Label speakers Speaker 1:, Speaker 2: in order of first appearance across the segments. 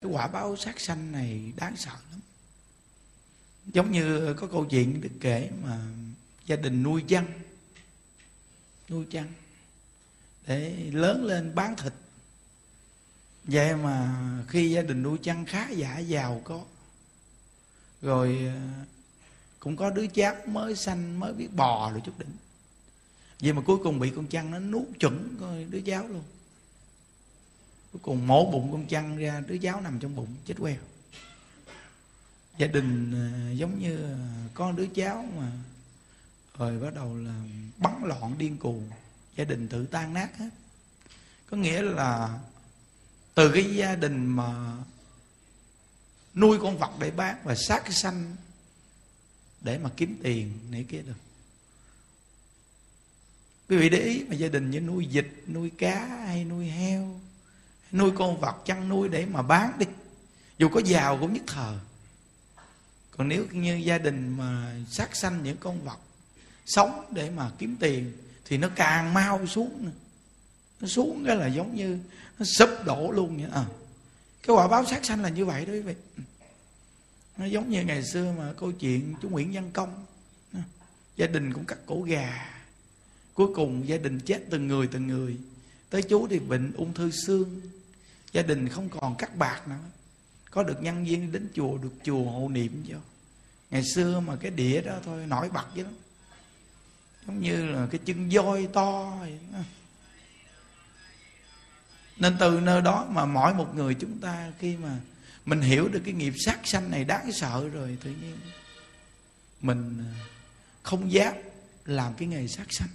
Speaker 1: cái quả báo sát sanh này đáng sợ lắm. Giống như có câu chuyện được kể mà gia đình nuôi chăn nuôi chăn để lớn lên bán thịt. Vậy mà khi gia đình nuôi chăn khá giả giàu có, rồi ờ, cũng có đứa cháu mới sanh, mới biết bò rồi chút đỉnh. Vậy mà cuối cùng bị con chăn nó nuốt chuẩn coi đứa cháu luôn cuối cùng mổ bụng con chăn ra, đứa cháu nằm trong bụng, chết queo. Gia đình ờ, giống như ờ, có con đứa cháu mà rồi bắt đầu là bắn loạn điên cuồng. Gia đình tự tan nát hết. Có nghĩa là từ cái gia đình mà nuôi con vật để bán và sát cái sanh để mà kiếm tiền này kia được. Quý vị để ý mà gia đình như nuôi vịt, nuôi cá hay nuôi heo nuôi con vật chăn nuôi để mà bán đi. Dù có giàu cũng nhất thờ còn nếu như gia đình mà sát sanh những con vật sống để mà kiếm tiền, thì nó càng mau xuống nữa. nó xuống cái là giống như nó sụp đổ luôn vậy. À cái quả báo sát sanh là như vậy đó quý vị. Nó giống như ngày xưa mà câu chuyện chú Nguyễn Văn Công. Gia đình cũng cắt cổ gà. Cuối cùng gia đình chết từng người từng người. Tới chú thì bệnh ung thư xương gia đình không còn cắt bạc nữa. Có được nhân viên đến chùa được chùa hộ niệm cho ngày xưa mà cái đĩa đó thôi nổi bật chứ, lắm giống như là cái chân voi to vậy đó. nên từ nơi đó mà mỗi một người chúng ta khi mà mình hiểu được cái nghiệp sát sanh này đáng sợ rồi tự nhiên mình à, không dám làm cái nghề sát sanh.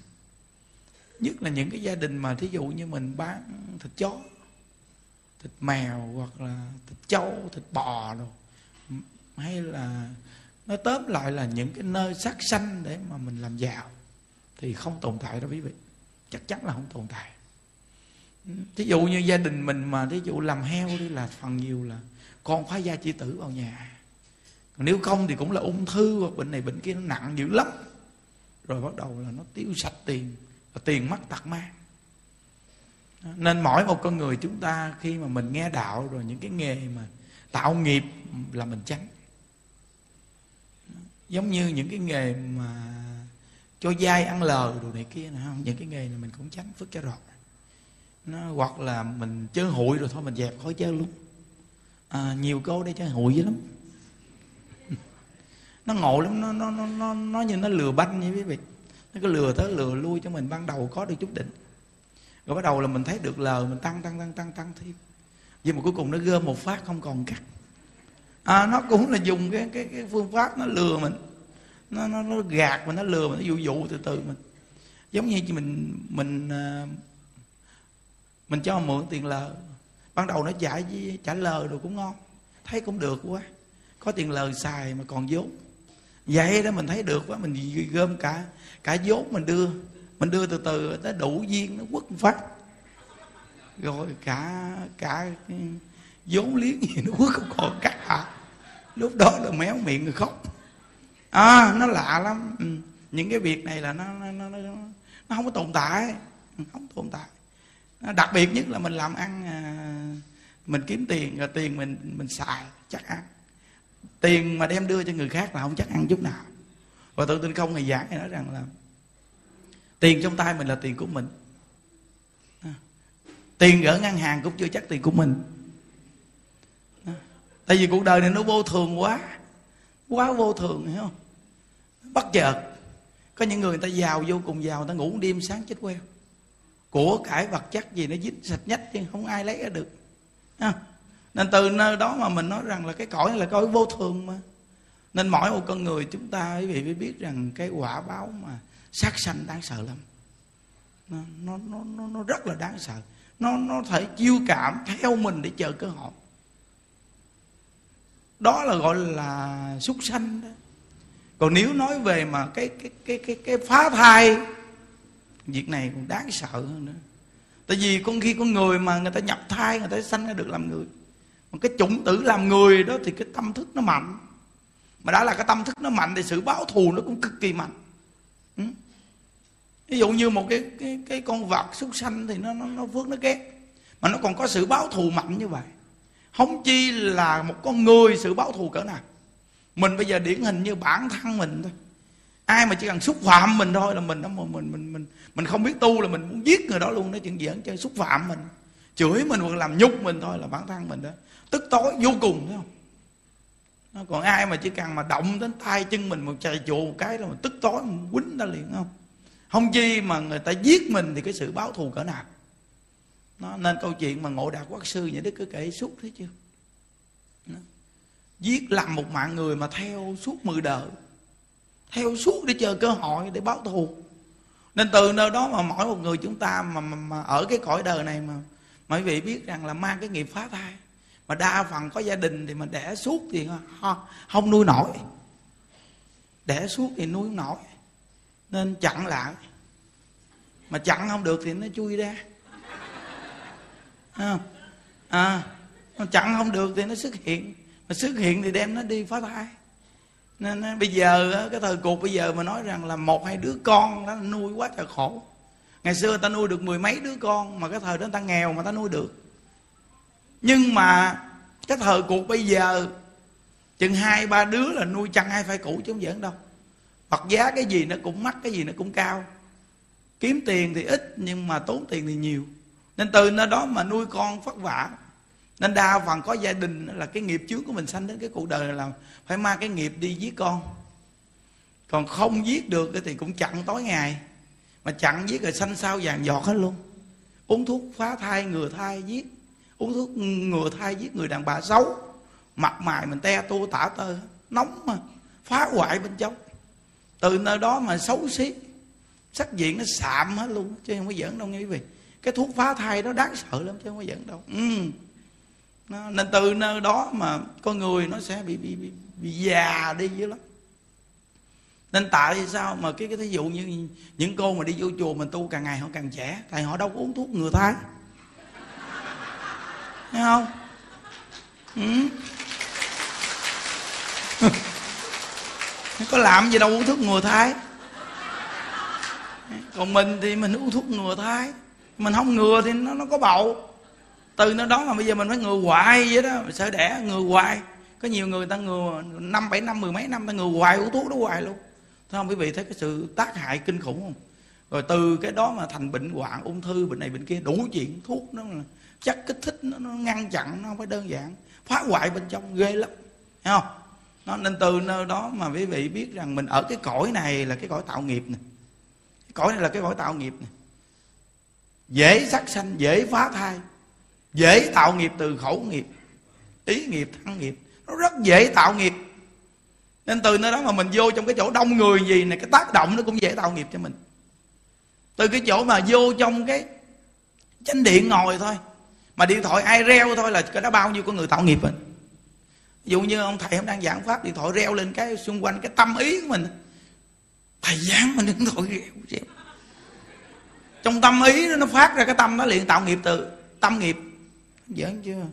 Speaker 1: Nhất là những cái gia đình mà thí dụ như mình bán thịt chó thịt mèo hoặc là thịt trâu, thịt bò rồi hay là nó tóm lại là những cái nơi sát sanh để mà mình làm giàu thì không tồn tại đâu quý vị. Chắc chắn là không tồn tại. Thí dụ như gia đình mình mà, thí dụ làm heo đi là phần nhiều là con phá gia chi tử vào nhà. Còn nếu không thì cũng là ung thư, hoặc bệnh này bệnh kia nó nặng dữ lắm. Rồi bắt đầu là nó tiêu sạch tiền, và tiền mất tật mang nên mỗi một con người chúng ta khi mà mình nghe đạo rồi những cái nghề mà tạo nghiệp là mình tránh. Giống như những cái nghề mà cho dai ăn lờ đồ này kia nè không? Những cái nghề này mình cũng tránh phức cho rồi nó hoặc là mình chơi hụi rồi thôi mình dẹp khỏi chơi luôn. À, nhiều cô đây chơi hụi dữ lắm. Nó ngộ lắm nó nó nó nó, nó như nó lừa banh như quý vị. Nó cứ lừa tới lừa lui cho mình ban đầu có được chút định rồi bắt đầu là mình thấy được lời mình tăng tăng tăng tăng tăng thêm. Nhưng mà cuối cùng nó gom một phát không còn cắt. À, nó cũng là dùng cái cái cái phương pháp nó lừa mình. Nó nó, nó gạt mình nó lừa mình nó dụ dụ từ từ mình. Giống như mình mình à, mình cho mượn tiền lời. Ban đầu nó trả trả lời rồi cũng ngon. Thấy cũng được quá. Có tiền lời xài mà còn vốn. Vậy đó mình thấy được quá mình gom cả cả vốn mình đưa mình đưa từ từ tới đủ duyên nó quất phát. Rồi cả cả vốn liếng gì nó quất không còn cắt hả? Lúc đó là méo miệng rồi khóc. À nó lạ lắm. Ừ. những cái việc này là nó nó, nó nó nó không có tồn tại. Ừ, không tồn tại. Đặc biệt nhất là mình làm ăn à, mình kiếm tiền rồi tiền mình mình xài chắc ăn. Tiền mà đem đưa cho người khác là không chắc ăn chút nào. Và tự tin không ngày giảng nói rằng là tiền trong tay mình là tiền của mình. À, tiền gỡ ngân hàng cũng chưa chắc tiền của mình. À, tại vì cuộc đời này nó vô thường quá. Quá vô thường hiểu không? Bất chợt có những người người ta giàu vô cùng giàu người ta ngủ đêm sáng chết queo. Của cải vật chất gì nó dính sạch nhách chứ không ai lấy ra được. À. nên từ nơi đó mà mình nói rằng là cái cõi này là cõi vô thường mà. Nên mỗi một con người chúng ta quý vị phải biết rằng cái quả báo mà sát sanh đáng sợ lắm. Nó nó nó nó rất là đáng sợ. Nó nó thể chiêu cảm theo mình để chờ cơ hội. Đó là gọi là súc sanh đó. Còn nếu nói về mà cái cái cái cái cái phá thai, việc này cũng đáng sợ hơn nữa. Tại vì con khi con người mà người ta nhập thai, người ta sanh ra được làm người, mà cái chủng tử làm người đó thì cái tâm thức nó mạnh. Mà đã là cái tâm thức nó mạnh thì sự báo thù nó cũng cực kỳ mạnh. Ừ? Ví dụ như một cái cái cái con vật súc sanh thì nó nó nó phước nó ghét. Mà nó còn có sự báo thù mạnh như vậy. Không chi là một con người sự báo thù cỡ nào. Mình bây giờ điển hình như bản thân mình thôi. Ai mà chỉ cần xúc phạm mình thôi là mình đó, mình mình mình mình mình không biết tu là mình muốn giết người đó luôn. Đó chuyện giỡn chơi xúc phạm mình. Chửi mình hoặc làm nhục mình thôi là bản thân mình đó. Tức tối, vô cùng, thấy không? Nó còn ai mà chỉ cần mà động đến tay chân mình một chày chùa một cái là mình tức tối, mình quýnh ta liền không? Không chi mà người ta giết mình thì cái sự báo thù cỡ nào. Nó nên câu chuyện mà ngộ đạt quốc sư nhà đức cứ kể suốt thế chưa? Nó. giết làm một mạng người mà theo suốt mười đời. Theo suốt để chờ cơ hội để báo thù. Nên từ nơi đó mà mỗi một người chúng ta mà, mà, mà ở cái cõi đời này mà mấy vị biết rằng là mang cái nghiệp phá thai. Mà đa phần có gia đình thì mà đẻ suốt thì không nuôi nổi. Đẻ suốt thì nuôi không nổi nên chặn lại. Mà chặn không được thì nó chui ra. À, à chặn không được thì nó xuất hiện. Mà xuất hiện thì đem nó đi phá thai. Nên bây giờ cái thời cuộc bây giờ mà nói rằng là một hai đứa con nó nuôi quá trời khổ. Ngày xưa ta nuôi được mười mấy đứa con mà cái thời đó ta nghèo mà ta nuôi được. Nhưng mà cái thời cuộc bây giờ chừng hai ba đứa là nuôi chăn hai phải cũ chứ không giỡn đâu hoặc giá cái gì nó cũng mắc, cái gì nó cũng cao. Kiếm tiền thì ít, nhưng mà tốn tiền thì nhiều. Nên từ nơi đó mà nuôi con vất vả. Nên đa phần có gia đình là cái nghiệp chướng của mình sanh đến cái cuộc đời là phải mang cái nghiệp đi giết con. Còn không giết được thì cũng chặn tối ngày. Mà chặn giết rồi sanh sao vàng giọt hết luôn. Uống thuốc phá thai, ngừa thai giết. Uống thuốc ngừa thai giết người đàn bà xấu. Mặt mày mình te tua tả tơ, nóng mà, phá hoại bên trong từ nơi đó mà xấu xí. Sắc diện nó sạm hết luôn chứ không có giỡn đâu nghe quý vị. Cái thuốc phá thai đó đáng sợ lắm chứ không có giỡn đâu. Ừ. nó, nên từ nơi đó mà con người nó sẽ bị bị bị, bị già đi dữ lắm. Nên tại sao mà cái cái thí dụ như những cô mà đi vô chùa mình tu càng ngày họ càng trẻ tại họ đâu có uống thuốc ngừa thai. Thấy không? Ừ. có làm gì đâu uống thuốc ngừa thai. Còn mình thì mình uống thuốc ngừa thai. Mình không ngừa thì nó nó có bầu. Từ nó đó mà bây giờ mình phải ngừa hoài vậy đó. Sợ đẻ ngừa hoài. Có nhiều người ta ngừa năm bảy năm mười mấy năm ta ngừa hoài uống thuốc đó hoài luôn. Thấy không quý vị thấy cái sự tác hại kinh khủng không? Rồi từ cái đó mà thành bệnh hoạn ung thư bệnh này bệnh kia đủ chuyện thuốc nó chất kích thích nó, nó ngăn chặn nó không phải đơn giản. Phá hoại bên trong ghê lắm. Thấy không? Nó nên từ nơi đó mà quý vị biết rằng mình ở cái cõi này là cái cõi tạo nghiệp này cái cõi này là cái cõi tạo nghiệp này dễ sắc sanh, dễ phá thai, dễ tạo nghiệp từ khẩu nghiệp, ý nghiệp thăng nghiệp. Nó rất dễ tạo nghiệp. Nên từ nơi đó mà mình vô trong cái chỗ đông người gì này, cái tác động nó cũng dễ tạo nghiệp cho mình. Từ cái chỗ mà vô trong cái chánh điện ngồi thôi, mà điện thoại ai reo thôi là cái đó bao nhiêu con người tạo nghiệp rồi dụ như ông thầy ông đang giảng pháp điện thoại reo lên cái xung quanh cái tâm ý của mình. Thầy giảng mình điện thoại reo trong tâm ý nó phát ra cái tâm nó liền tạo nghiệp từ tâm nghiệp. Giỡn chưa?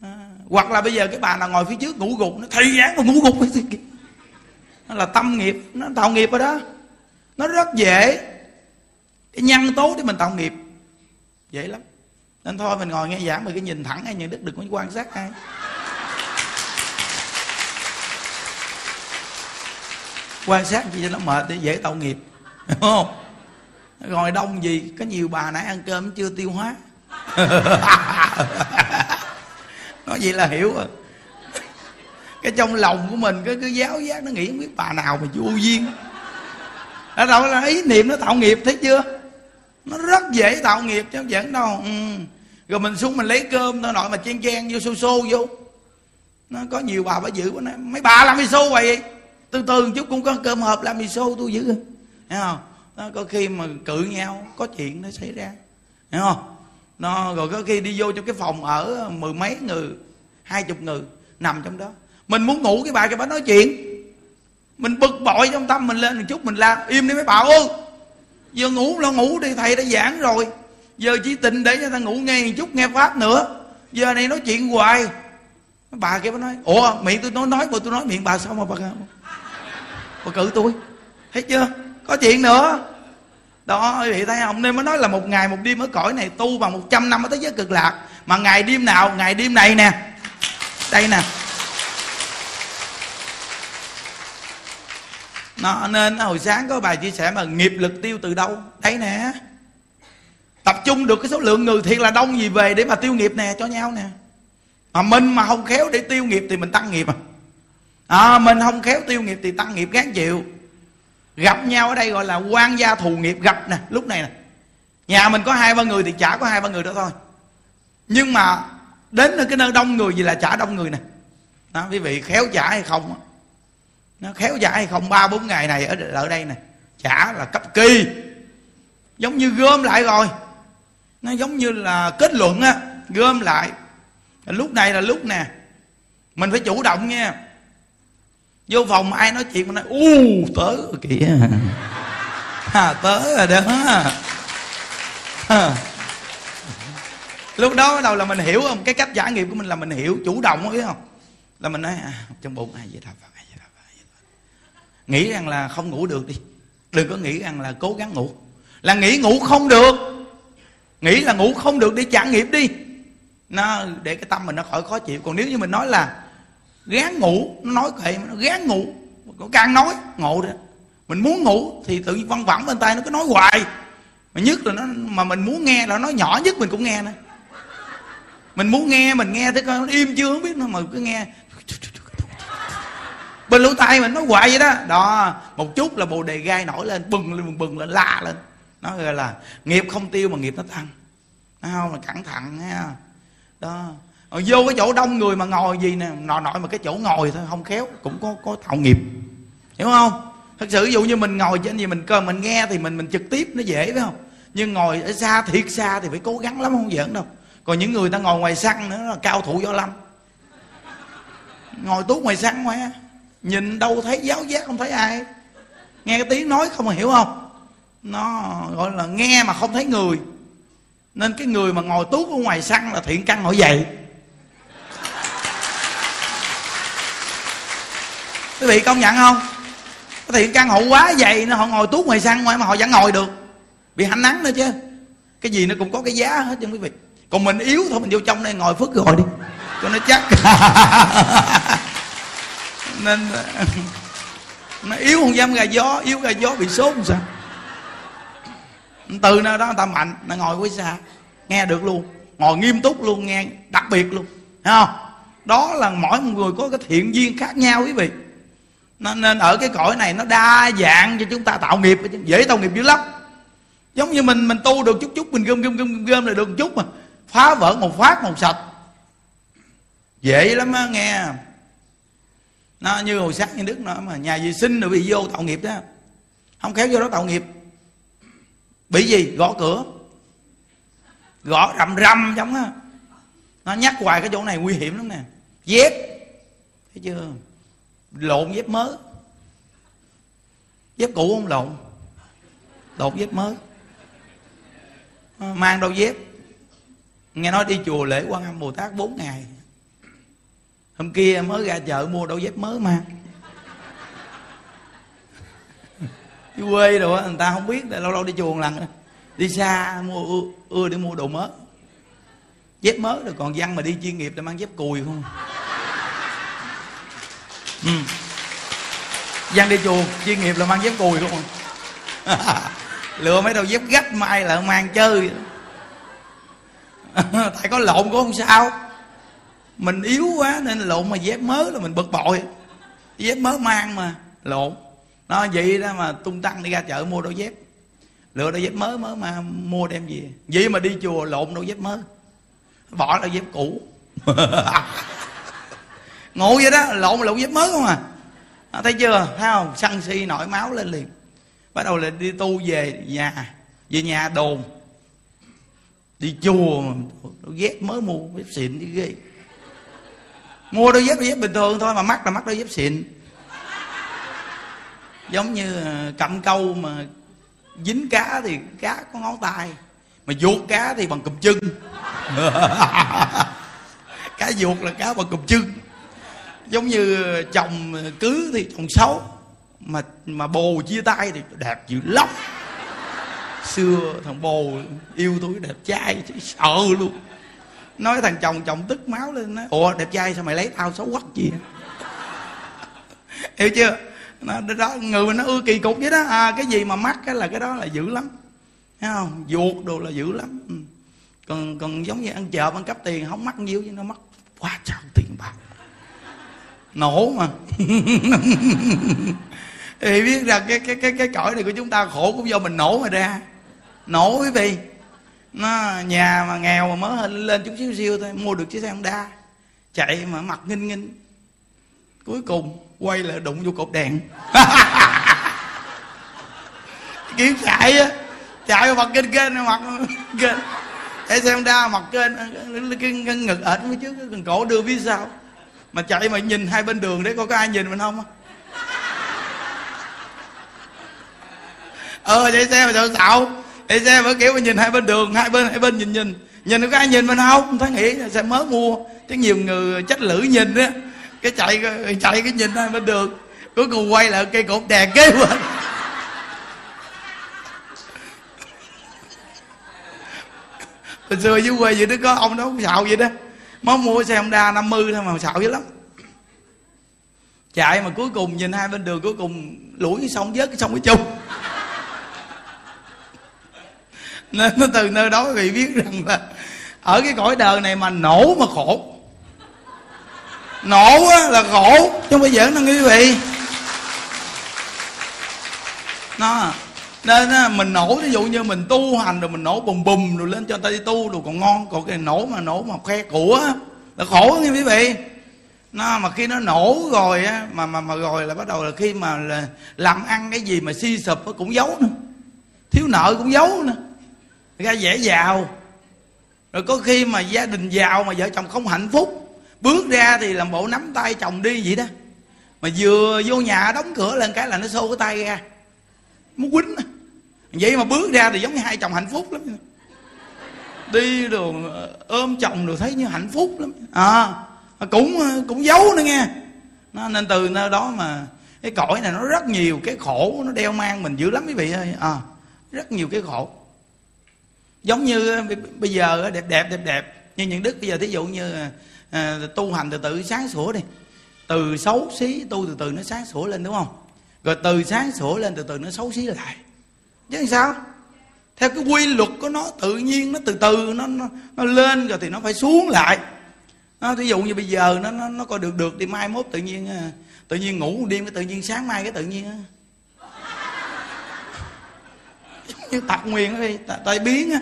Speaker 1: À, hoặc là bây giờ cái bà nào ngồi phía trước ngủ gục nó thầy giảng mà ngủ gục cái nó là tâm nghiệp nó tạo nghiệp rồi đó. Nó rất dễ cái nhân tố để mình tạo nghiệp. Dễ lắm. Nên thôi mình ngồi nghe giảng mà cái nhìn thẳng hay nhận đức đừng có quan sát ai. Quan sát chi cho nó mệt để dễ tạo nghiệp. Đúng không? Ngồi đông gì, có nhiều bà nãy ăn cơm chưa tiêu hóa. Nói vậy là hiểu rồi. Cái trong lòng của mình cái cứ giáo giác, nó nghĩ không biết bà nào mà vô duyên. Đó đâu là ý niệm nó tạo nghiệp, thấy chưa? Nó rất dễ tạo nghiệp chứ không giỡn đâu. Ừ. rồi mình xuống mình lấy cơm, nó nội mà chen chen vô xô xô vô. Nó có nhiều bà bà giữ, nó mấy bà làm cái xô vậy? Từ từ chút cũng có cơm hộp làm mì xô tôi giữ. Thấy không? Nó có khi mà cự nhau, có chuyện nó xảy ra. Hiểu không? Nó rồi có khi đi vô trong cái phòng ở mười mấy người, hai chục người nằm trong đó. Mình muốn ngủ cái bà cái bà nói chuyện. Mình bực bội trong tâm mình lên một chút, mình la, im đi mấy bà ơi. Giờ ngủ lo ngủ đi, thầy đã giảng rồi. Giờ chỉ tình để cho ta ngủ nghe một chút, nghe pháp nữa. Giờ này nói chuyện hoài. Bà kia bà nói, ủa, miệng tôi nói nói mà tôi nói miệng bà sao mà bà bà cự tôi. Thấy chưa? Có chuyện nữa. Đó quý vị thấy không nên mới nói là một ngày một đêm ở cõi này tu bằng 100 năm ở thế giới cực lạc. Mà ngày đêm nào? Ngày đêm này nè. Đây nè. Nó nên hồi sáng có bài chia sẻ mà nghiệp lực tiêu từ đâu? Đây nè. Tập trung được cái số lượng người thiệt là đông gì về để mà tiêu nghiệp nè, cho nhau nè. Mà mình mà không khéo để tiêu nghiệp thì mình tăng nghiệp à à mình không khéo tiêu nghiệp thì tăng nghiệp gán chịu. Gặp nhau ở đây gọi là quan gia thù nghiệp gặp nè, lúc này nè. Nhà mình có hai ba người thì chả có hai ba người đó thôi. Nhưng mà đến cái nơi đông người gì là chả đông người nè. Đó, quý vị khéo chả hay không nó khéo chả hay không? Ba, bốn ngày này ở ở đây nè, chả là cấp kỳ. Giống như gom lại rồi. Nó giống như là kết luận á, gom lại. Lúc này là lúc nè, mình phải chủ động nha vô phòng ai nói chuyện mà nói u tớ kìa. À, tớ rồi đó. À. lúc đó bắt đầu là mình hiểu không? Cái cách giải nghiệp của mình là mình hiểu chủ động biết không? Là mình nói à, trong bụng ai vậy thôi nghĩ rằng là không ngủ được đi. Đừng có nghĩ rằng là cố gắng ngủ. Là nghĩ ngủ không được. Nghĩ là ngủ không được đi trả nghiệp đi. Nó để cái tâm mình nó khỏi khó chịu. Còn nếu như mình nói là gán ngủ. Nó nói kệ nó gán ngủ. Có càng nói, ngộ đó. Mình muốn ngủ thì tự văn vẳng bên tay nó cứ nói hoài. Mà nhất là nó, mà mình muốn nghe là nó nhỏ nhất mình cũng nghe nữa mình muốn nghe, mình nghe thấy nó im chưa không biết nó mà cứ nghe. Bên lỗ tai mình nói hoài vậy đó. Đó, một chút là bồ đề gai nổi lên, bừng lên, bừng bừng lên, la lên. Nó gọi là nghiệp không tiêu mà nghiệp nó tăng. Nó không là cẩn thận ha đó rồi vô cái chỗ đông người mà ngồi gì nè, nọ nội mà cái chỗ ngồi thôi, không khéo, cũng có có tạo nghiệp hiểu không? Thật sự, ví dụ như mình ngồi trên gì mình cơ mình nghe thì mình mình trực tiếp nó dễ, phải không? Nhưng ngồi ở xa, thiệt xa thì phải cố gắng lắm, không giỡn đâu. Còn những người ta ngồi ngoài sân nữa, là cao thủ võ lâm. Ngồi tuốt ngoài sân ngoài nhìn đâu thấy giáo giác, không thấy ai. Nghe cái tiếng nói không à, hiểu không? Nó gọi là nghe mà không thấy người. Nên cái người mà ngồi tuốt ở ngoài sân là thiện căn nổi dậy quý vị công nhận không? Có thiện căn hộ quá dày nó họ ngồi tuốt ngoài sân ngoài mà họ vẫn ngồi được. Bị hạnh nắng nữa chứ. Cái gì nó cũng có cái giá hết chứ quý vị. Còn mình yếu thôi, mình vô trong đây ngồi phước rồi đi. Cho nó chắc. Nên, nó yếu không dám ra gió, yếu ra gió bị sốt làm sao? Từ nơi đó người ta mạnh nó ngồi quý xa. Nghe được luôn. Ngồi nghiêm túc luôn, nghe đặc biệt luôn. Thấy không? Đó là mỗi người có cái thiện duyên khác nhau quý vị nên ở cái cõi này nó đa dạng cho chúng ta tạo nghiệp, dễ tạo nghiệp dữ lắm. Giống như mình mình tu được chút chút, mình gom gom gom gom là được một chút mà. Phá vỡ một phát một sạch. Dễ lắm á, nghe. Nó như hồi sáng như đức nói mà, nhà vệ sinh rồi bị vô tạo nghiệp đó. Không khéo vô đó tạo nghiệp. Bị gì? Gõ cửa. Gõ rầm rầm giống á. Nó nhắc hoài cái chỗ này nguy hiểm lắm nè. Dép thấy chưa? Lộn dép mới. Dép cũ không lộn. Lộn dép mới. Mang đôi dép. Nghe nói đi chùa lễ quan âm bồ tát 4 ngày. Hôm kia mới ra chợ mua đôi dép mới mà chứ quê rồi người ta không biết lâu lâu đi chùa một lần. Đi xa mua ưa, ưa để mua đồ mới. Dép mới rồi còn văn mà đi chuyên nghiệp là mang dép cùi không? Ừ. văn đi chùa chuyên nghiệp là mang dép cùi không lựa mấy đầu dép gách mai là mang chơi. Tại có lộn cũng không sao. Mình yếu quá nên lộn mà dép mới là mình bực bội. Dép mới mang mà, lộn. Nó vậy đó mà tung tăng đi ra chợ mua đôi dép. Lựa đôi dép mới mới mà mua đem về. Vậy mà đi chùa lộn đôi dép mới bỏ đôi dép cũ. ngộ vậy đó lộn lộn dép mới không à, à thấy chưa? Thấy không? Săn si nổi máu lên liền. Bắt đầu là đi tu về nhà về nhà đồn. Đi chùa đôi dép mới mua dép xịn đi ghê. Mua đôi dép đôi dép bình thường thôi mà mắc là mắc đôi dép xịn. Giống như à, cầm câu mà dính cá thì cá có ngón tay mà vuột cá thì bằng cụm chân. Cá vuột là cá bằng cụm chân giống như chồng cứ thì chồng xấu mà mà bồ chia tay thì đẹp dữ lắm. Xưa thằng bồ yêu tôi đẹp trai sợ luôn. Nói thằng chồng chồng tức máu lên nói ủa đẹp trai sao mày lấy tao xấu quắc gì hiểu chưa? Nó, đó người mình nó ưa kỳ cục vậy đó. À, cái gì mà mắc cái là cái đó là dữ lắm. Thấy không? Ruột đồ là dữ lắm. Ừ. còn còn giống như ăn chợ ăn cắp tiền không mắc nhiêu chứ nó mắc quá trời tiền bạc nổ mà. Thì biết rằng cái cái cái cái cõi này của chúng ta khổ cũng do mình nổ mà ra. Nổ quý vị. Nó nhà mà nghèo mà mới lên chút xíu xíu thôi, mua được chiếc xe honda. Chạy mà mặt nghinh nghinh. Cuối cùng, quay lại đụng vô cột đèn. Kiếm chạy á, chạy mặt kênh kênh mặt kênh chạy xe honda mặt kênh cái ngực ệt phía trước cái cổ đưa phía sau mà chạy mà nhìn hai bên đường đấy, có có ai nhìn mình không ờ chạy xe mà sợ xạo. Chạy xe mà kiểu mà nhìn hai bên đường, hai bên hai bên nhìn nhìn. Nhìn có ai nhìn mình không? Thấy nghĩ xe mới mua. Chứ nhiều người trách lử nhìn á. Cái chạy chạy cái nhìn hai bên đường. Cuối cùng quay lại cây cột đè kế bên. Hồi xưa dưới quê vậy đó, có ông đó xạo vậy đó mới mua xe honda 50 thôi mà xạo dữ lắm. Chạy mà cuối cùng nhìn hai bên đường cuối cùng lũi xong vớt cái xong cái chung nên nó từ nơi đó quý vị biết rằng là ở cái cõi đời này mà nổ mà khổ. Nổ á, là khổ chứ không phải giỡn đâu quý vị. Nó nên á, mình nổ ví dụ như mình tu hành rồi mình nổ bùm bùm rồi lên cho người ta đi tu rồi còn ngon. Còn cái nổ mà nổ mà khoe của là khổ nha quý vị. Nó mà khi nó nổ rồi á mà mà mà rồi là bắt đầu là khi mà là làm ăn cái gì mà si sụp nó cũng giấu nữa. Thiếu nợ cũng giấu nữa. Ra dễ giàu rồi có khi mà gia đình giàu mà vợ chồng không hạnh phúc bước ra thì làm bộ nắm tay chồng đi vậy đó. Mà vừa vô nhà đóng cửa lên cái là nó xô cái tay ra. Muốn quýnh vậy mà bước ra thì giống như hai chồng hạnh phúc lắm. Đi rồi ờ, ôm chồng rồi thấy như hạnh phúc lắm. À cũng ờ, cũng giấu nữa nghe. Nó nên từ nơi đó mà cái cõi này nó rất nhiều cái khổ nó đeo mang mình dữ lắm quý vị ơi. À, rất nhiều cái khổ. Giống như ờ, bây giờ đẹp đẹp đẹp đẹp. Như những đức bây giờ thí dụ như à, tu hành từ từ sáng sủa đi. Từ xấu xí tu từ từ nó sáng sủa lên đúng không? Rồi từ sáng sủa lên từ từ nó xấu xí lại chứ làm sao? Theo cái quy luật của nó tự nhiên nó từ từ nó nó, nó lên rồi thì nó phải xuống lại. Nó ví dụ như bây giờ nó nó nó coi được được thì mai mốt tự nhiên à, tự nhiên ngủ một đêm cái tự nhiên sáng mai cái tự nhiên à. như tạc nguyền đi tại biến á.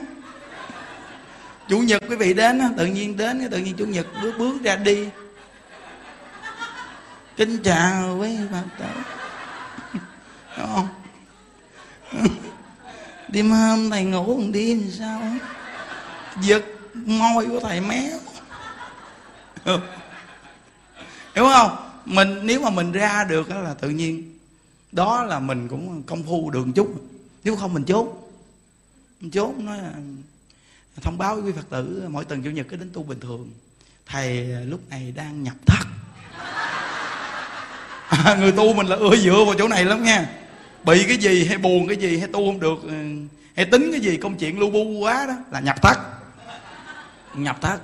Speaker 1: Chủ nhật quý vị đến tự nhiên đến cái tự nhiên chủ nhật bước bước ra đi. Kính chào quý bà tử. Đúng không? Đêm hôm thầy ngủ còn đi làm sao? Giật môi của thầy méo. Hiểu không? Mình nếu mà mình ra được đó là tự nhiên. Đó là mình cũng công phu đường chút. Nếu không mình chốt. Mình chốt nói là thông báo với quý phật tử mỗi tuần chủ nhật cứ đến tu bình thường. Thầy à, lúc này đang nhập thất. À, người tu mình là ưa dựa vào chỗ này lắm nha bị cái gì hay buồn cái gì hay tu không được ừ, hay tính cái gì, công chuyện lu bu quá đó, là nhập thất. Nhập thất.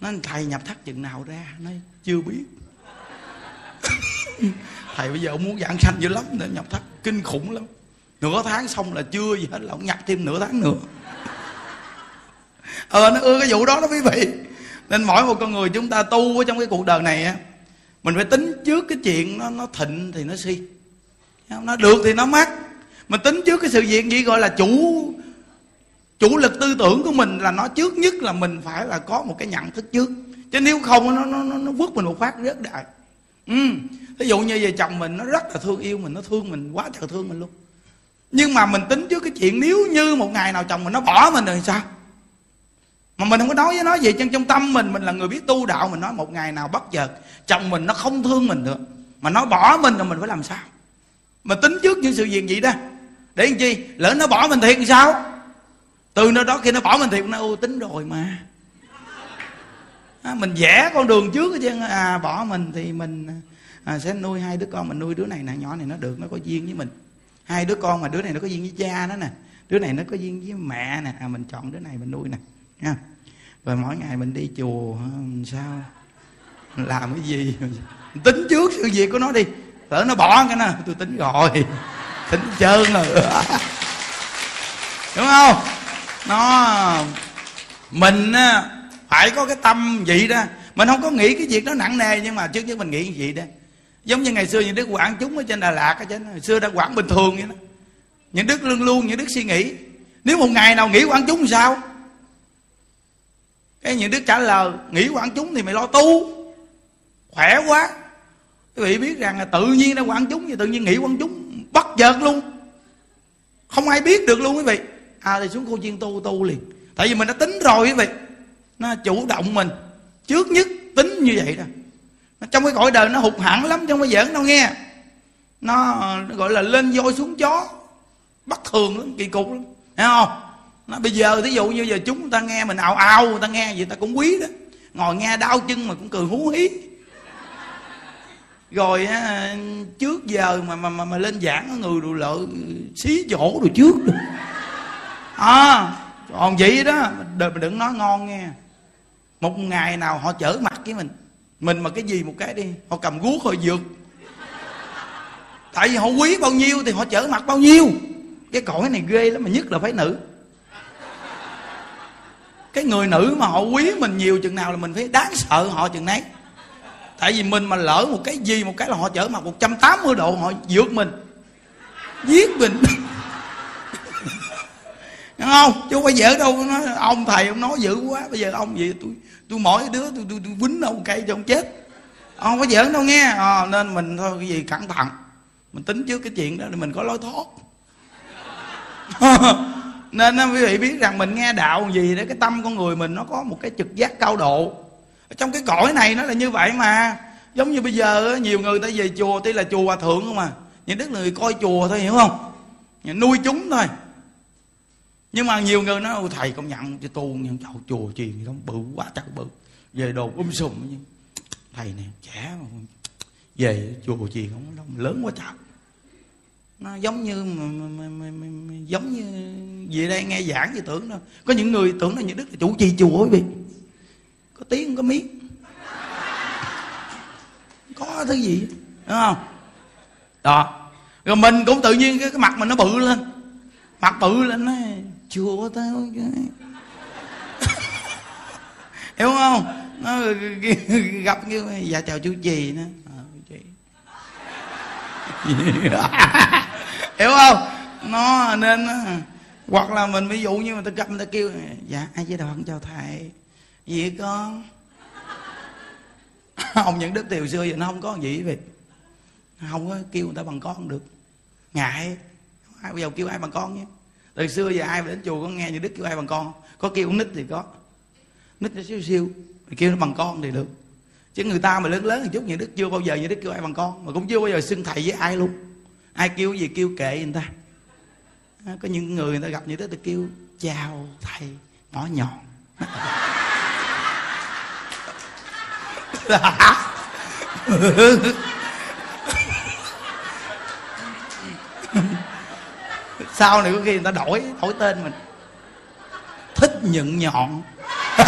Speaker 1: Nó thầy, nhập thất chừng nào ra? Nói, chưa biết. Thầy bây giờ ông muốn giảng sanh dữ lắm nên nhập thất, kinh khủng lắm. Nửa tháng xong là chưa gì hết, là ông nhập thêm nửa tháng nữa. Ờ nó ưa cái vụ đó đó quý vị. Nên mỗi một con người chúng ta tu ở trong cái cuộc đời này á, mình phải tính trước cái chuyện nó nó thịnh thì nó si nó được thì nó mắc. Mình tính trước cái sự việc gì gọi là chủ chủ lực tư tưởng của mình là nó trước nhất là mình phải là có một cái nhận thức trước. Chứ nếu không nó nó nó, nó vứt mình một phát rất đại. Ừ ví dụ như về chồng mình nó rất là thương yêu mình nó thương mình quá trời thương mình luôn. Nhưng mà mình tính trước cái chuyện nếu như một ngày nào chồng mình nó bỏ mình rồi sao? Mà mình không có nói với nó gì chân trong tâm mình mình là người biết tu đạo mình nói một ngày nào bất chợt chồng mình nó không thương mình nữa. Mà nó bỏ mình rồi mình phải làm sao? Mà tính trước những sự việc vậy đó? Để làm chi? Lỡ nó bỏ mình thiệt thì sao? Từ nơi đó khi nó bỏ mình thiệt nó ô tính rồi mà. À, mình vẽ con đường trước chứ. À bỏ mình thì mình à, sẽ nuôi hai đứa con mình nuôi đứa này nè nhỏ này nó được nó có duyên với mình. Hai đứa con mà đứa này nó có duyên với cha nó nè đứa này nó có duyên với mẹ nè. À, mình chọn đứa này mình nuôi nè nha và mỗi ngày mình đi chùa sao? Làm cái gì? Tính trước sự việc của nó đi tớ nó bỏ cái nó, tôi tính rồi. Tính trơn rồi. Đúng không? Nó, mình phải có cái tâm vậy đó. Mình không có nghĩ cái việc đó nặng nề, nhưng mà trước nhất mình nghĩ cái gì đó. Giống như ngày xưa những đức quản chúng ở trên đà lạt ở trên hồi xưa đã quản bình thường vậy đó. Những đức luôn luôn, những đức suy nghĩ. Nếu một ngày nào nghỉ quản chúng thì sao? Cái những đức trả lời, nghỉ quản chúng thì mày lo tu. Khỏe quá quý vị biết rằng là tự nhiên nó quan chúng thì tự nhiên nghĩ quan chúng bắt chợt luôn. Không ai biết được luôn quý vị. À thì xuống khu chiên tu tu liền. Tại vì mình đã tính rồi quý vị. Nó chủ động mình. Trước nhất tính như vậy đó. Trong cái cõi đời nó hụt hẳn lắm trong cái giỡn đâu nghe. Nó, nó gọi là lên voi xuống chó. Bất thường lắm kỳ cục lắm. Thấy không? Nó bây giờ thí dụ như giờ chúng ta nghe mình ào ào người ta nghe gì ta cũng quý đó. Ngồi nghe đau chân mà cũng cười hú hí rồi á, trước giờ mà mà mà, mà lên giảng người đồ lợi xí chỗ rồi trước rồi. à còn vậy đó đừng, đừng nói ngon nghe. Một ngày nào họ chở mặt với mình. Mình mà cái gì một cái đi họ cầm guốc họ dược tại vì họ quý bao nhiêu thì họ chở mặt bao nhiêu. Cái cõi này ghê lắm mà nhất là phải nữ. Cái người nữ mà họ quý mình nhiều chừng nào là mình phải đáng sợ họ chừng nấy tại vì mình mà lỡ một cái gì một cái là họ chở mặt 180 độ họ vượt mình. Giết mình. Đúng không? Chứ không phải đâu. Nói ông thầy ông nói dữ quá. Bây giờ ông gì tôi tôi mỗi đứa tôi tôi, tôi quýnh ông cây cho ông chết. Ông có giỡn đâu nghe. À, nên mình thôi cái gì cẩn thận. Mình tính trước cái chuyện đó để mình có lối thoát. Nên quý vị biết rằng mình nghe đạo gì đó cái tâm con người mình nó có một cái trực giác cao độ trong cái cõi này nó là như vậy mà. Giống như bây giờ nhiều người ta về chùa tuy là chùa hòa thượng không mà những đức người coi chùa thôi hiểu không? Nuôi chúng thôi. Nhưng mà nhiều người nói thầy công nhận cho tu nhưng chậu chùa chiền không bự quá chắc bự. Về đồ um sùm nhưng thầy này trẻ mà về chùa chiền không lớn quá trời. Nó giống như mà, mà, mà, mà, mà, giống như về đây nghe giảng thì tưởng đâu. Có những người tưởng là những đức là chủ trì chùa quý vị có tiếng có miếng. Có thứ gì đúng không? Đó. Rồi mình cũng tự nhiên cái, cái mặt mình nó bự lên. Mặt bự lên nó chùa tao hiểu không? Nó gặp như dạ chào chú gì nữa à, chị hiểu không? Nó nên hoặc là mình ví dụ như người ta gặp người ta kêu dạ ai với đoạn chào thầy? Gì con? Ông những đức tiều xưa giờ nó không có gì vậy không có kêu người ta bằng con được. Ngại ai bây giờ kêu ai bằng con nhé. Từ xưa giờ ai đến chùa có nghe như đức kêu ai bằng con? Có kêu nít thì có. Nít nó siêu siêu kêu nó bằng con thì được. Chứ người ta mà lớn lớn một chút như đức chưa bao giờ như đức kêu ai bằng con, mà cũng chưa bao giờ xưng thầy với ai luôn. Ai kêu gì kêu kệ người ta. Có những người người ta gặp như thế thì kêu, chào thầy, nhỏ nhọn. sau này có khi người ta đổi đổi tên mình? Thích nhận nhọn.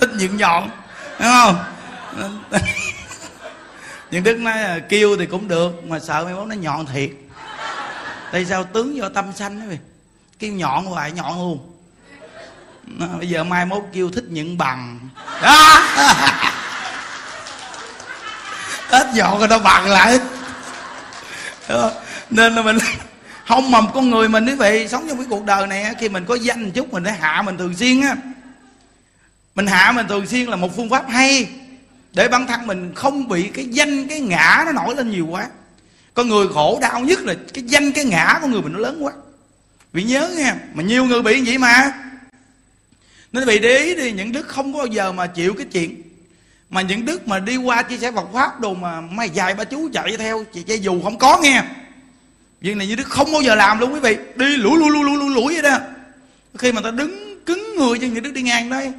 Speaker 1: Thích nhận nhọn, đúng không? Nhưng đức nói là kêu thì cũng được, mà sợ mấy mốt nó nhọn thiệt. Tại sao tướng do tâm sanh ấy kêu nhọn hoài, nhọn luôn nó, bây giờ mai mốt kêu thích nhận bằng. Đó hết nhọn rồi nó bằng lại. Nên là mình không mầm con người mình quý vị sống trong cái cuộc đời này khi mình có danh chút mình phải hạ mình thường xuyên á. Mình hạ mình thường xuyên là một phương pháp hay để bản thân mình không bị cái danh cái ngã nó nổi lên nhiều quá. Con người khổ đau nhất là cái danh cái ngã của người mình nó lớn quá. Vì nhớ nha mà nhiều người bị vậy mà nên vì để ý đi những đức không có bao giờ mà chịu cái chuyện mà những đức mà đi qua chia sẻ Phật pháp đồ mà mày dài ba chú chạy theo chị chạy dù không có nghe. Việc này như đức không bao giờ làm luôn quý vị. Đi lủi lủi lủi lủi lủi vậy đó. Khi mà ta đứng cứng người cho những đức đi ngang đây,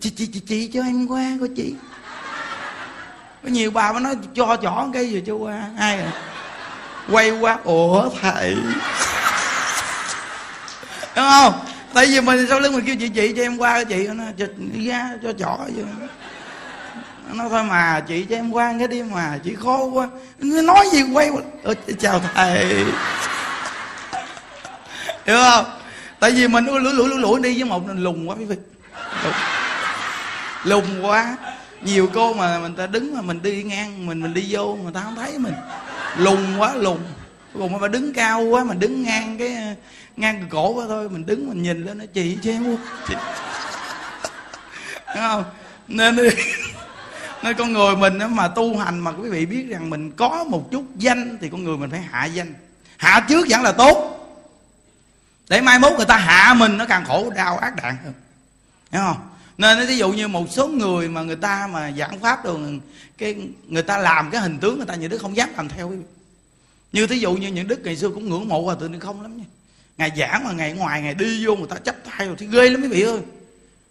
Speaker 1: chị chị chị chị cho em qua coi chị. Có nhiều bà mới nói, cho chỏ cái gì cho qua. Ai rồi quay qua, ủa thầy. Đúng không? Tại vì mình sau lưng mình kêu chị chị cho em qua chị. Nó cho ra cho chỏ nó thôi mà chị cho em qua cái đi mà chị khô quá. Nói gì quay Ơ, chào thầy. Hiểu không? Tại vì mình lủi lủi lủi lủi đi với một lùng quá quý vị. Lùng quá. Nhiều cô mà mình ta đứng mà mình đi ngang mình mình đi vô người ta không thấy mình. Lùng quá lùng. Cùng mà đứng cao quá mà đứng ngang cái ngang cổ quá thôi mình đứng mình nhìn lên nó chị cho em chị. Không? Nên nên con người mình mà tu hành mà quý vị biết rằng mình có một chút danh thì con người mình phải hạ danh. Hạ trước vẫn là tốt. Để mai mốt người ta hạ mình nó càng khổ đau ác đạn hơn. Hiểu không? Nên ví dụ như một số người mà người ta mà giảng pháp rồi cái người ta làm cái hình tướng người ta những đứa không dám làm theo quý vị. Như thí dụ như những đức ngày xưa cũng ngưỡng mộ hòa thượng không lắm nha ngày giảng mà ngày ngoài ngày đi vô người ta chấp tay rồi thì ghê lắm mấy vị ơi.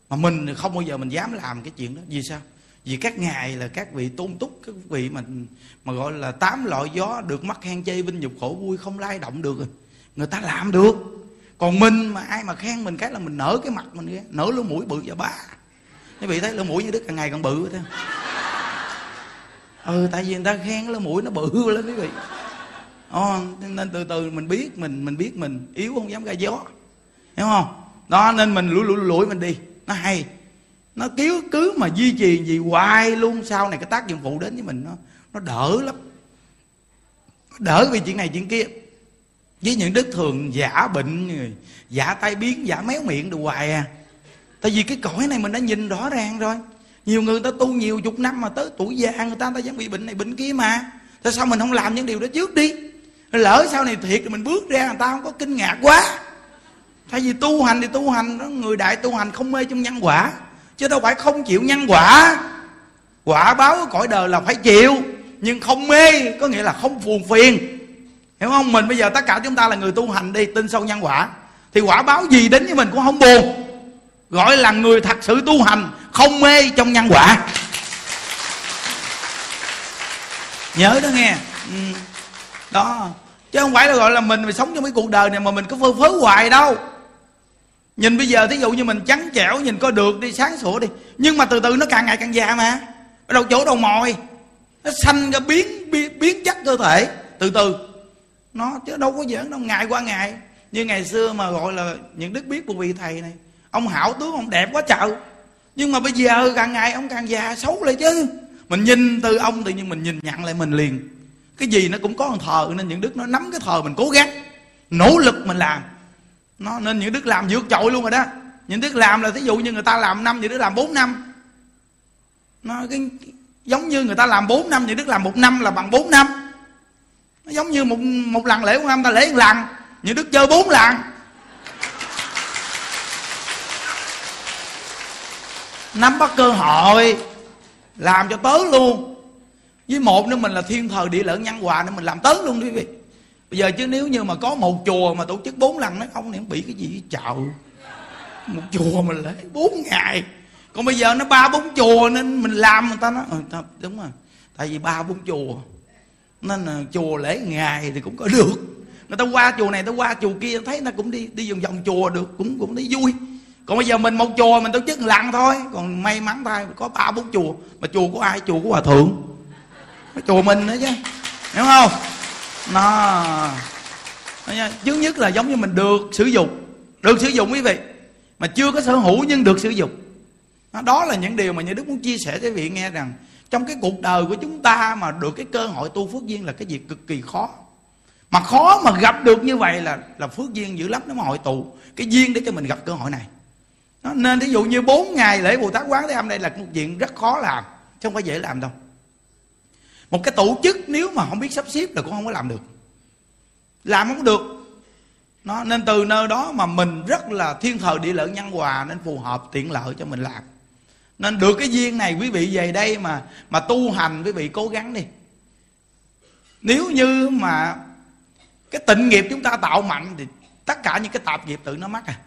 Speaker 1: Mà mình không bao giờ mình dám làm cái chuyện đó. Vì sao? Vì các ngài là các vị tôn túc, các vị mà mà gọi là tám loại gió được mắt khen chê vinh nhục khổ vui, không lay động được. Rồi người ta làm được. Còn mình mà ai mà khen mình cái là mình nở cái mặt mình ra nở lỗ mũi bự và ba quý vị thấy lỗ mũi như đức càng ngày càng bự thôi. Ừ tại vì người ta khen lỗ mũi nó bự lên quý vị. Ồ, nên từ từ mình biết mình mình biết mình. Yếu không dám ra gió. Hiểu không? Đó nên mình lủi lủi lủi mình đi. Nó hay. Nó cứu cứ mà duy trì gì hoài luôn. Sau này cái tác dụng phụ đến với mình nó nó đỡ lắm. Đỡ vì chuyện này chuyện kia. Với những đức thường giả bệnh giả tai biến giả méo miệng đồ hoài à. Tại vì cái cõi này mình đã nhìn rõ ràng rồi. Nhiều người ta tu nhiều chục năm mà tới tuổi già người ta người ta vẫn bị bệnh này bệnh kia mà. Tại sao mình không làm những điều đó trước đi? Lỡ sau này thiệt thì mình bước ra, người ta không có kinh ngạc quá. Thay vì tu hành thì tu hành, đó, người đại tu hành không mê trong nhân quả. Chứ đâu phải không chịu nhân quả. Quả báo của cõi đời là phải chịu, nhưng không mê có nghĩa là không phù phiền. Hiểu không? Mình bây giờ tất cả chúng ta là người tu hành đi, tin sâu nhân quả. Thì quả báo gì đến với mình cũng không buồn. Gọi là người thật sự tu hành, không mê trong nhân quả. Nhớ đó nghe. Ừ đó. Chứ không phải là gọi là mình, mình sống trong cái cuộc đời này mà mình cứ phơ phớ hoài đâu. Nhìn bây giờ thí dụ như mình trắng trẻo nhìn có được đi sáng sủa đi. Nhưng mà từ từ nó càng ngày càng già mà. Ở đầu chỗ đầu mồi. Nó xanh ra biến, biến biến chất cơ thể. Từ từ. Nó chứ đâu có giỡn đâu ngày qua ngày. Như ngày xưa mà gọi là những đức biết của vị thầy này. Ông hảo tướng ông đẹp quá trời. Nhưng mà bây giờ càng ngày ông càng già xấu lại chứ. Mình nhìn từ ông tự nhiên mình nhìn nhận lại mình liền cái gì nó cũng có một thờ, nên những đức nó nắm cái thờ mình cố gắng, nỗ lực mình làm. Nó, nên những đức làm vượt trội luôn rồi đó. Những đức làm là thí dụ như người ta làm năm, những đức làm 4 năm. Nó, cái, giống như người ta làm 4 năm, những đức làm một năm là bằng 4 năm. Nó giống như một một lần lễ của năm ta, lễ một lần những đức chơi bốn lần nắm bắt cơ hội, làm cho tới luôn với một nữa mình là thiên thời địa lợi nhân hòa nên mình làm tới luôn quý vị. Bây giờ chứ nếu như mà có một chùa mà tổ chức bốn lần nó không thì bị cái gì chợ. Một chùa mình lễ bốn ngày. Còn bây giờ nó ba bốn chùa nên mình làm người ta nói ừ, đúng rồi. Tại vì ba bốn chùa. Nên là chùa lễ ngày thì cũng có được. Người ta qua chùa này ta qua chùa kia thấy nó cũng đi đi vòng vòng chùa được cũng cũng thấy vui. Còn bây giờ mình một chùa mình tổ chức lần thôi. Còn may mắn thay có ba bốn chùa. Mà chùa của ai? Chùa của hòa thượng chùa mình nữa chứ. Hiểu không? Nó thứ nhất là giống như mình được sử dụng. Được sử dụng quý vị. Mà chưa có sở hữu nhưng được sử dụng. Đó là những điều mà nhà đức muốn chia sẻ với vị nghe rằng trong cái cuộc đời của chúng ta mà được cái cơ hội tu phước duyên là cái việc cực kỳ khó. Mà khó mà gặp được như vậy là là phước duyên dữ lắm nó mà hội tụ. Cái duyên để cho mình gặp cơ hội này. Đó, nên ví dụ như bốn ngày lễ bồ tát quán thế âm đây là một chuyện rất khó làm chứ không phải dễ làm đâu một cái tổ chức nếu mà không biết sắp xếp là cũng không có làm được. Làm không được. Nó nên từ nơi đó mà mình rất là thiên thời địa lợi nhân hòa nên phù hợp tiện lợi cho mình làm. Nên được cái duyên này, quý vị về đây mà mà tu hành, quý vị cố gắng đi. Nếu như mà cái tịnh nghiệp chúng ta tạo mạnh thì tất cả những cái tạp nghiệp tự nó mắc à.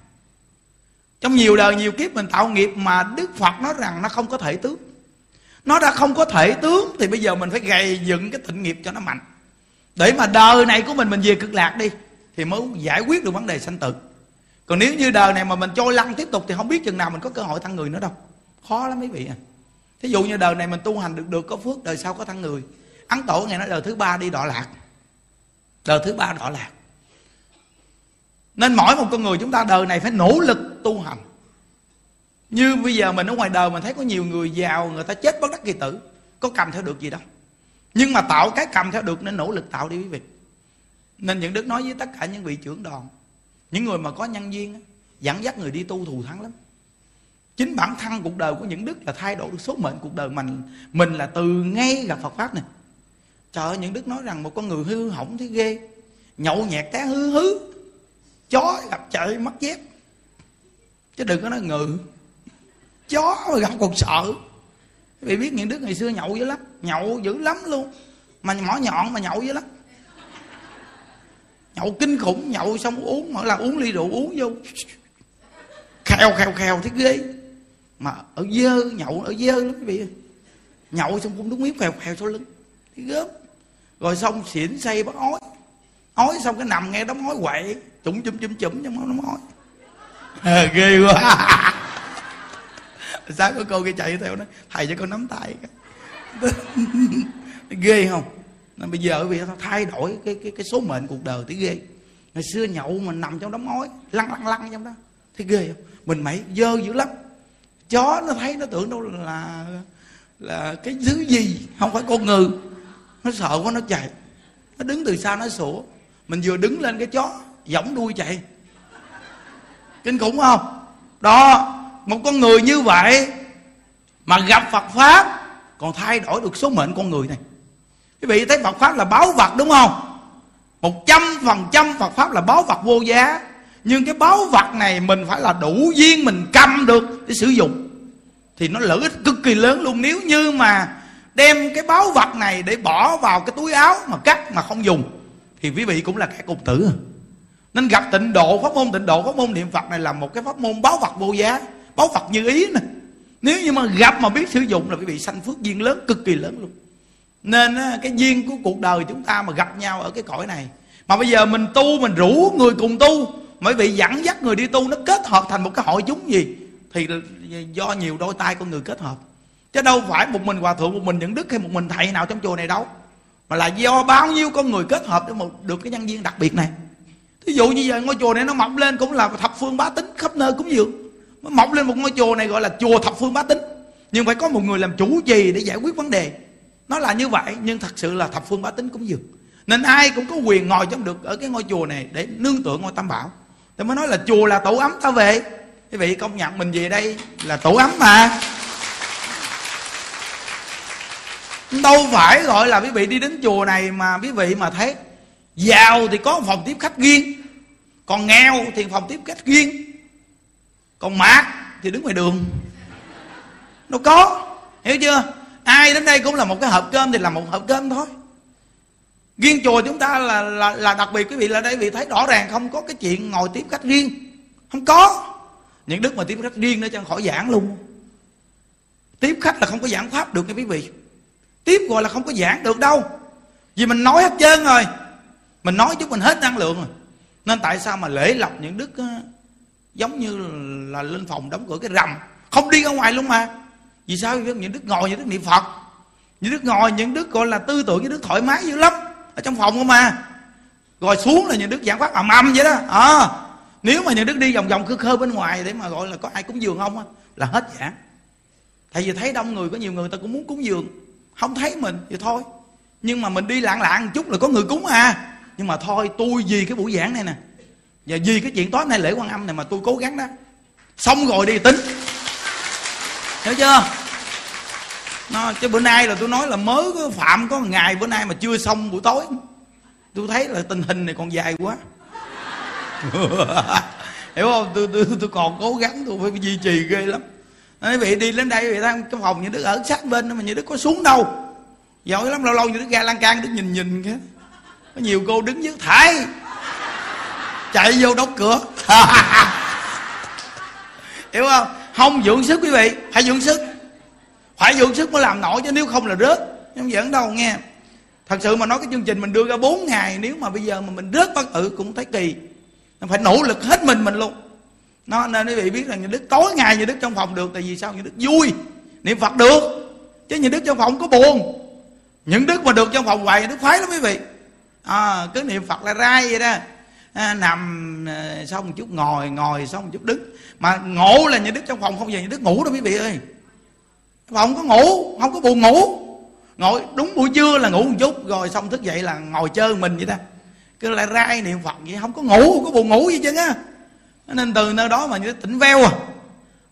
Speaker 1: Trong nhiều đời, nhiều kiếp mình tạo nghiệp mà đức phật nói rằng nó không có thể tướng nó đã không có thể tướng, thì bây giờ mình phải gầy dựng cái tịnh nghiệp cho nó mạnh. Để mà đời này của mình mình về cực lạc đi, thì mới giải quyết được vấn đề sanh tử. Còn nếu như đời này mà mình trôi lăn tiếp tục, thì không biết chừng nào mình có cơ hội thăng người nữa đâu. Khó lắm mấy vị à thí dụ như đời này mình tu hành được được có phước, đời sau có thăng người. Ấn tổ ngày nói đời thứ ba đi đọa lạc. Đời thứ ba đọa lạc. Nên mỗi một con người chúng ta đời này phải nỗ lực tu hành như bây giờ mình ở ngoài đời mình thấy có nhiều người giàu, người ta chết bất đắc kỳ tử. Có cầm theo được gì đâu. Nhưng mà tạo cái cầm theo được nên nỗ lực tạo đi quý vị. Nên những đức nói với tất cả những vị trưởng đoàn, những người mà có nhân viên dẫn dắt người đi tu thù thắng lắm. Chính bản thân cuộc đời của những đức là thay đổi được số mệnh cuộc đời mình. Mình là từ ngay gặp phật pháp này. Trời ơi, những đức nói rằng một con người hư hỏng thế ghê. Nhậu nhẹt té hư hứ. Chó gặp trời, mất dép. Chứ đừng có nói ngự chó mà gặp còn sợ vì biết những đứa ngày xưa nhậu dữ lắm nhậu dữ lắm luôn mà mỏ nhọn mà nhậu dữ lắm nhậu kinh khủng nhậu xong uống mà là uống ly rượu uống vô khèo khèo khèo thấy ghê mà ở dơ nhậu ở dơ lắm quý vị nhậu xong cũng đúng miếng khèo khèo sau lưng thấy gớm rồi xong xỉn say bắt ói ói xong cái nằm nghe đóng ói quậy chủng chum chum chum trong nó ói à, ghê quá sáng có cô kia chạy theo nó thầy cho con nắm tay ghê không? Nên bây giờ vì nó thay đổi cái cái cái số mệnh cuộc đời thì ghê. Ngày xưa nhậu mình nằm trong đống ngói lăn lăn lăn trong đó thấy ghê không? Mình mày dơ dữ lắm. Chó nó thấy nó tưởng đâu là là cái thứ gì, không phải con người nó sợ quá nó chạy. Nó đứng từ xa nó sủa. Mình vừa đứng lên cái chó, giỏng đuôi chạy. Kinh khủng không? Đó một con người như vậy mà gặp phật pháp, còn thay đổi được số mệnh con người này. Quý vị thấy phật pháp là báo vật đúng không? Một trăm phần trăm phật pháp là báo vật vô giá. Nhưng cái báo vật này mình phải là đủ duyên mình cầm được để sử dụng. Thì nó lợi ích cực kỳ lớn luôn. Nếu như mà đem cái báo vật này để bỏ vào cái túi áo mà cắt mà không dùng, thì quý vị cũng là kẻ cục tử. Nên gặp tịnh độ pháp môn, tịnh độ pháp môn niệm phật này là một cái pháp môn báo vật vô giá báo vật như ý nè. Nếu như mà gặp mà biết sử dụng là quý vị sanh phước duyên lớn, cực kỳ lớn luôn. Nên cái duyên của cuộc đời chúng ta mà gặp nhau ở cái cõi này. Mà bây giờ mình tu, mình rủ người cùng tu. Bởi vì dẫn dắt người đi tu, nó kết hợp thành một cái hội chúng gì, thì do nhiều đôi tay con người kết hợp. Chứ đâu phải một mình hòa thượng, một mình những đức hay một mình thầy nào trong chùa này đâu. Mà là do bao nhiêu con người kết hợp để một được cái nhân viên đặc biệt này. Thí dụ như giờ ngôi chùa này nó mọc lên cũng là thập phương bá tính, khắp nơi cúng dường mọc lên một ngôi chùa này gọi là chùa thập phương bá tính nhưng phải có một người làm chủ trì để giải quyết vấn đề. Nó là như vậy, nhưng thật sự là thập phương bá tính cúng dường. Nên ai cũng có quyền ngồi trong được ở cái ngôi chùa này để nương tựa ngôi tam bảo. Tôi mới nói là chùa là tổ ấm ta về quý vị công nhận mình về đây là tổ ấm mà. Đâu phải gọi là quý vị đi đến chùa này mà quý vị mà thấy, giàu thì có phòng tiếp khách riêng, còn nghèo thì phòng tiếp khách riêng còn mạc thì đứng ngoài đường. Nó có hiểu chưa? Ai đến đây cũng là một cái hộp cơm thì là một hộp cơm thôi. Riêng chùa chúng ta là là, là đặc biệt quý vị là đây vì thấy rõ ràng không có cái chuyện ngồi tiếp khách riêng. Không có. Những đức mà tiếp khách riêng nữa cho khỏi giảng luôn. Tiếp khách là không có giảng pháp được nha quý vị. Tiếp gọi là không có giảng được đâu. Vì mình nói hết trơn rồi. Mình nói chứ mình hết năng lượng rồi. Nên tại sao mà lễ lọc những đức giống như là lên phòng đóng cửa cái rầm không đi ra ngoài luôn mà. Vì sao? Những đức ngồi những đức niệm phật. Những đức ngồi những đức gọi là tư tưởng những đức thoải mái dữ lắm. Ở trong phòng không mà rồi xuống là những đức giảng pháp ầm ầm vậy đó. À, nếu mà những đức đi vòng vòng cứ khơ bên ngoài để mà gọi là có ai cúng dường không á là hết giảng. Tại vì thấy đông người có nhiều người ta cũng muốn cúng dường. Không thấy mình thì thôi. Nhưng mà mình đi lạng lạng một chút là có người cúng à. Nhưng mà thôi tôi vì cái buổi giảng này nè và vì cái chuyện tối nay lễ quan âm này mà tôi cố gắng đó. Xong rồi đi tính. Hiểu chưa? Nó chứ bữa nay là tôi nói là mới có phạm có một ngày bữa nay mà chưa xong buổi tối. Tôi thấy là tình hình này còn dài quá. Hiểu không? Tôi, tôi, tôi còn cố gắng tôi phải duy trì ghê lắm. Nói vị đi đến đây vị đang cái phòng như đức ở sát bên mà như đức có xuống đâu. Giỏi lắm lâu lâu như đức ra lan can đức nhìn nhìn cái có nhiều cô đứng dưới thải chạy vô đóng cửa. Hiểu không? Không dưỡng sức quý vị phải dưỡng sức. Phải dưỡng sức mới làm nổi chứ nếu không là rớt. Không giỡn đâu nghe. Thật sự mà nói cái chương trình mình đưa ra 4 ngày nếu mà bây giờ mà mình rớt bất tử cũng thấy kỳ. Phải nỗ lực hết mình mình luôn. Nó nên quý vị biết rằng những đức tối ngày như đức trong phòng được tại vì sao? Những đức vui niệm phật được. Chứ những đức trong phòng có buồn. Những đức mà được trong phòng hoài đức khoái lắm quý vị. À, cứ niệm phật là rai vậy đó à, nằm ờ, xong một chút ngồi ngồi xong một chút đứng. Mà ngủ là như đức trong phòng không về như đức ngủ đâu quý vị ơi. Phòng có ngủ không có buồn ngủ. Ngồi đúng buổi trưa là ngủ một chút rồi xong thức dậy là ngồi chơi mình vậy ta. Cứ lại rai niệm phật vậy không có ngủ không có buồn ngủ gì chứ á. Nên từ nơi đó mà như tỉnh veo à.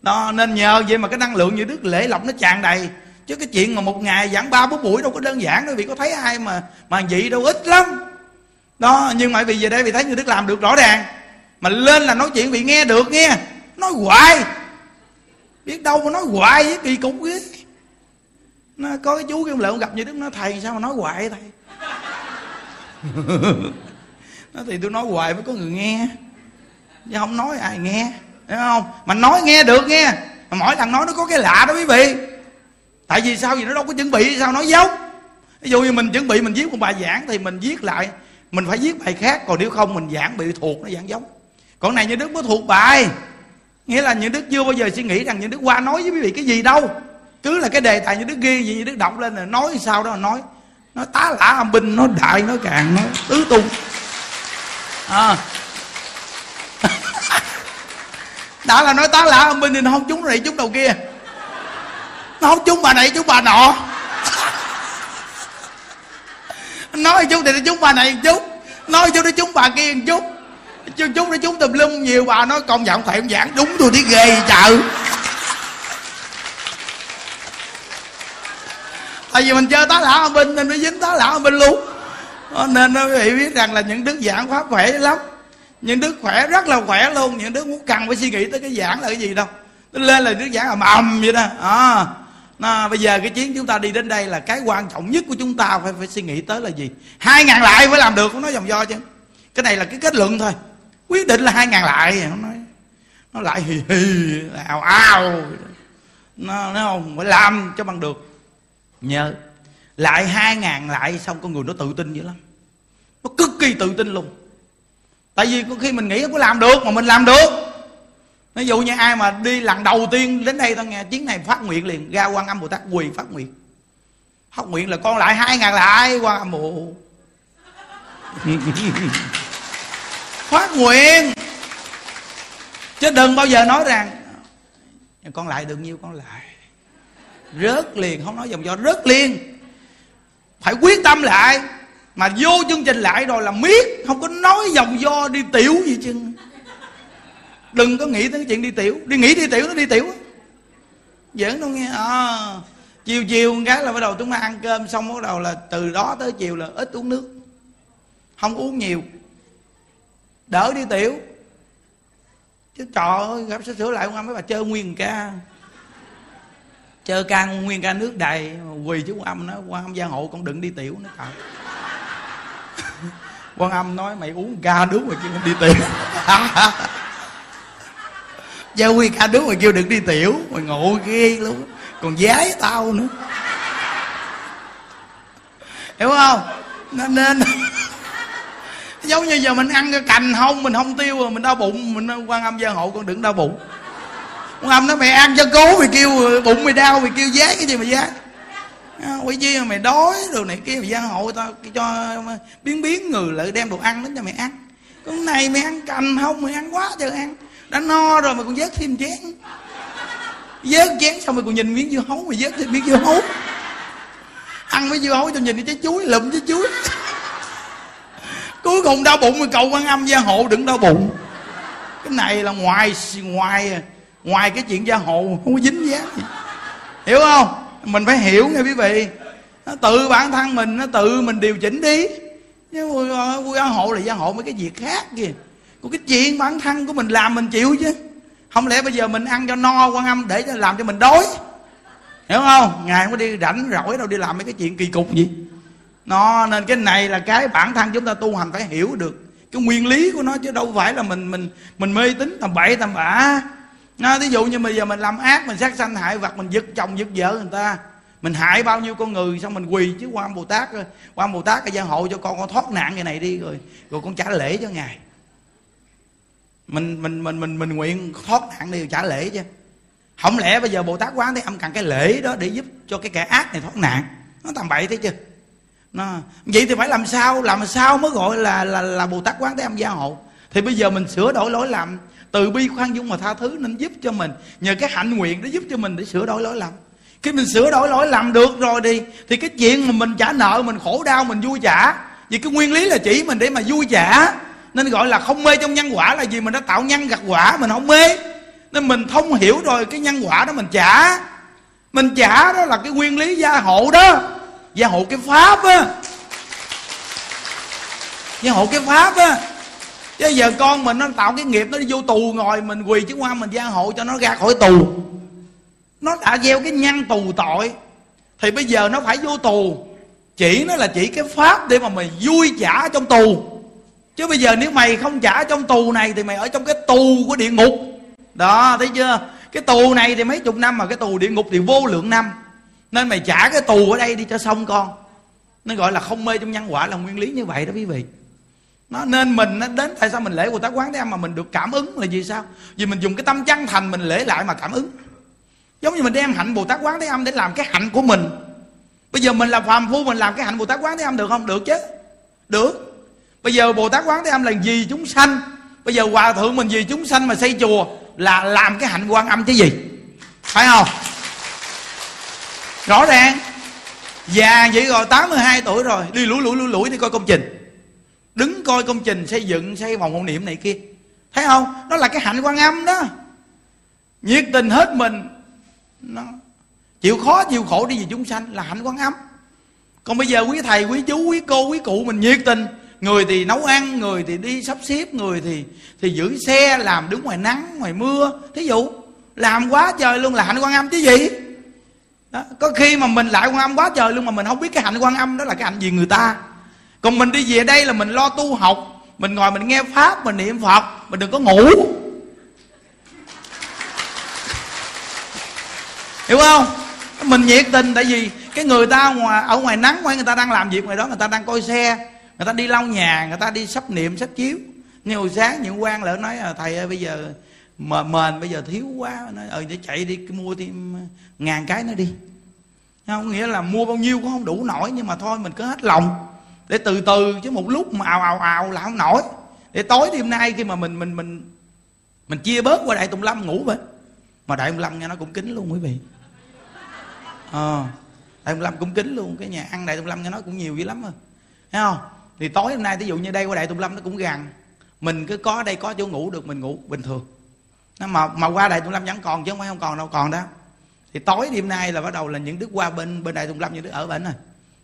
Speaker 1: Đó nên nhờ vậy mà cái năng lượng như đức lễ lọc nó tràn đầy. Chứ cái chuyện mà một ngày giảng ba bốn buổi đâu có đơn giản đâu vì có thấy ai mà mà vậy đâu ít lắm đó, nhưng mà vì về đây vì thấy như đức làm được rõ ràng. Mà lên là nói chuyện bị nghe được nghe. Nói hoài. Biết đâu mà nói hoài với kỳ cục ghê nó có cái chú kêu lại gặp như đức, nó thầy sao mà nói hoài thầy? Nó thì tôi nói hoài mới có người nghe. Chứ không nói ai nghe thấy không? Mà nói nghe được nghe. Mà mỗi lần nói nó có cái lạ đó quý vị. Tại vì sao? Vì nó đâu có chuẩn bị. Sao nói giống ví dụ như mình chuẩn bị mình viết một bài giảng thì mình viết lại mình phải viết bài khác, còn nếu không mình giảng bị thuộc, nó giảng giống. Còn này như đức mới thuộc bài. Nghĩa là những đức chưa bao giờ suy nghĩ rằng những đức qua nói với quý vị cái gì đâu. Cứ là cái đề tài như đức ghi gì như đức đọc lên là nói sao đó nói. Nó tá lả âm binh, nó đại, nó càng, nó tứ tung. À. đã là nói tá lả âm binh thì nó không trúng này, trúng đầu kia. Nó không trúng bà này, trúng bà nọ nói chút thì nó chúng bà này một chút. Nói chút nó chúng bà kia một chút. Chút chúng nó chúng tùm lum nhiều bà nói con giọng không giảng. Đúng tôi thấy ghê chợ tại vì mình chơi tá lão bên nên nó dính tá lão bên luôn. Ờ, nên quý vị biết rằng là những đức giảng pháp khỏe lắm. Những đức khỏe rất là khỏe luôn. Những đức muốn cần phải suy nghĩ tới cái giảng là cái gì đâu. Lên là đức giảng ầm ầm vậy đó. À, à, bây giờ cái chuyến chúng ta đi đến đây là cái quan trọng nhất của chúng ta phải phải suy nghĩ tới là gì? Hai ngàn lại mới làm được không nói dòng do chứ. Cái này là cái kết luận thôi. Quyết định là hai ngàn lại nó nói. Nó lại hì hì ào ào. Nó nó không phải làm cho bằng được. Nhớ lại hai ngàn lại xong con người nó tự tin dữ lắm. Nó cực kỳ tự tin luôn. Tại vì có khi mình nghĩ không có làm được mà mình làm được ví dụ như ai mà đi lần đầu tiên đến đây, tao nghe chuyến này phát nguyện liền, ra quan âm bồ tát quỳ phát nguyện phát nguyện là con lại hai ngàn lại quan âm bồ? Phát nguyện chứ đừng bao giờ nói rằng con lại được nhiêu con lại. Rớt liền, không nói dòng do rớt liền. Phải quyết tâm lại. Mà vô chương trình lại rồi là miết, không có nói dòng do đi tiểu gì chứ đừng có nghĩ tới cái chuyện đi tiểu. Đi nghĩ đi tiểu nó đi tiểu giỡn đâu nghe. À, chiều chiều cái là bắt đầu chúng ta ăn cơm xong bắt đầu là từ đó tới chiều là ít uống nước. Không uống nhiều. Đỡ đi tiểu. Chứ trời ơi gặp sửa lại ông mấy bà chơi nguyên ca. Chơi ca nguyên ca nước đầy. Quỳ chứ quan âm nó quan âm gia hộ con đừng đi tiểu. Nó trời. Quan âm nói mày uống ca nước mà chứ không đi tiểu. gia huy ca đứa mà kêu đừng đi tiểu, mày ngộ ghê luôn. Còn giái tao nữa. Hiểu không? Nên nên. Giống như giờ mình ăn cái cành không, mình không tiêu rồi, mình đau bụng, mình quan âm gia hộ, con đừng đau bụng. Quan âm nó mày ăn cho cố, mày kêu, bụng mày đau, mày kêu giái cái gì mà giái quỷ chi mày đói rồi này kia mày gia hộ tao, cho biến biến người lại đem đồ ăn đến cho mày ăn. Con này mày ăn cành không, mày ăn quá trời ăn đã no rồi mà còn vớt thêm chén. Vớt chén xong rồi còn nhìn miếng dưa hấu mà vớt thêm miếng dưa hấu. Ăn với dưa hấu cho nhìn cái trái chuối, lụm trái chuối. Cuối cùng đau bụng rồi cầu quan âm gia hộ đừng đau bụng. Cái này là ngoài ngoài ngoài cái chuyện gia hộ, không có dính dáng gì. Hiểu không? Mình phải hiểu nha quý vị. Nó tự bản thân mình, nó tự mình điều chỉnh đi. Nhưng à, gia hộ là gia hộ mấy cái việc khác kìa của cái chuyện bản thân của mình làm mình chịu chứ. Không lẽ bây giờ mình ăn cho no, quan âm để cho làm cho mình đói? Hiểu không? Ngài không có đi rảnh rỗi đâu, đi làm mấy cái chuyện kỳ cục gì. Nó nên cái này là cái bản thân chúng ta tu hành phải hiểu được. Cái nguyên lý của nó chứ đâu phải là mình mình mình mê tín tầm bậy tầm bạ. Nó ví dụ như bây giờ mình làm ác, mình sát sanh hại vật, mình giật chồng, giật vợ người ta. Mình hại bao nhiêu con người, xong mình quỳ chứ quan bồ tát quan bồ tát cái gia hộ cho con con thoát nạn cái này đi rồi. Rồi con trả lễ cho ngài mình mình mình mình mình nguyện thoát nạn đi trả lễ chứ. Không lẽ bây giờ bồ tát quán thế âm cần cái lễ đó để giúp cho cái kẻ ác này thoát nạn? Nó tầm bậy thế chứ. Nó, vậy thì phải làm sao? Làm sao mới gọi là là là bồ tát quán thế âm gia hộ? Thì bây giờ mình sửa đổi lỗi lầm. Từ bi khoan dung và tha thứ nên giúp cho mình. Nhờ cái hạnh nguyện để giúp cho mình để sửa đổi lỗi lầm. Khi mình sửa đổi lỗi lầm được rồi đi, thì cái chuyện mà mình trả nợ, mình khổ đau, mình vui trả vì cái nguyên lý là chỉ mình để mà vui trả nên gọi là không mê trong nhân quả là gì? Mình đã tạo nhân gặt quả, mình không mê. Nên mình thông hiểu rồi, cái nhân quả đó mình trả. Mình trả đó là cái nguyên lý gia hộ đó. Gia hộ cái pháp á. Gia hộ cái pháp á. Chứ giờ con mình nó tạo cái nghiệp nó đi vô tù ngồi, mình quỳ chứ qua mình gia hộ cho nó ra khỏi tù. Nó đã gieo cái nhân tù tội, thì bây giờ nó phải vô tù. Chỉ nó là chỉ cái pháp để mà mình vui trả trong tù chứ bây giờ nếu mày không trả trong tù này thì mày ở trong cái tù của địa ngục. Đó, thấy chưa? Cái tù này thì mấy chục năm mà cái tù địa ngục thì vô lượng năm. Nên mày trả cái tù ở đây đi cho xong con. Nó gọi là không mê trong nhân quả, là nguyên lý như vậy đó quý vị. Nó nên mình, nó đến tại sao mình lễ Bồ Tát quán thế âm mà mình được cảm ứng là gì sao? Vì mình dùng cái tâm chân thành mình lễ lại mà cảm ứng. Giống như mình đem hạnh Bồ Tát quán thế âm để làm cái hạnh của mình. Bây giờ mình là phàm phu, mình làm cái hạnh Bồ Tát quán thế âm được không? Được chứ. Được bây giờ Bồ Tát quán thế âm là gì chúng sanh. Bây giờ hòa thượng mình vì chúng sanh mà xây chùa là làm cái hạnh quan âm chứ gì? Phải không? Rõ ràng. Già vậy rồi 82 tuổi rồi. Đi lủi lủi lủi lủi đi coi công trình. Đứng coi công trình, xây dựng, xây phòng hộ niệm này kia. Thấy không? Đó là cái hạnh quan âm đó. Nhiệt tình hết mình. Nó chịu khó, chịu khổ đi vì chúng sanh là hạnh quan âm. Còn bây giờ quý thầy, quý chú, quý cô, quý cụ mình nhiệt tình người thì nấu ăn, người thì đi sắp xếp, người thì thì giữ xe, làm đứng ngoài nắng, ngoài mưa. Thí dụ, làm quá trời luôn là hạnh quan âm chứ gì? Đó. có khi mà mình lại quan âm quá trời luôn mà mình không biết cái hạnh quan âm đó là cái hạnh gì người ta. Còn mình đi về đây là mình lo tu học, mình ngồi mình nghe pháp, mình niệm phật, mình đừng có ngủ. Hiểu không? Mình nhiệt tình, tại vì cái người ta ngoài, ở ngoài nắng, ngoài người ta đang làm việc, ngoài đó người ta đang coi xe người ta đi lau nhà người ta đi sắp niệm sắp chiếu. Nhưng hồi sáng những quan lỡ nói là thầy ơi bây giờ mền mền bây giờ thiếu quá. Nói ờ để chạy đi mua thêm à, ngàn cái nữa đi. Không nghĩa là mua bao nhiêu cũng không đủ nổi nhưng mà thôi mình cứ hết lòng. Để từ từ chứ một lúc mà ào ào ào là không nổi. Để tối đêm nay khi mà mình mình mình mình chia bớt qua đại tùng lâm ngủ vậy. Mà đại tùng lâm nghe nó cũng kính luôn quý vị. À, đại tùng lâm cũng kính luôn cái nhà ăn đại tùng lâm nghe nó cũng nhiều dữ lắm rồi thấy không? Thì tối hôm nay ví dụ như đây qua đại tùng lâm nó cũng gần mình cứ có đây, có chỗ ngủ được, mình ngủ bình thường. Nó mà mà qua đại tùng lâm vẫn còn chứ không phải không còn đâu, còn đó. Thì tối đêm nay là bắt đầu là những đứa qua bên bên đại tùng lâm, những đứa ở bên rồi.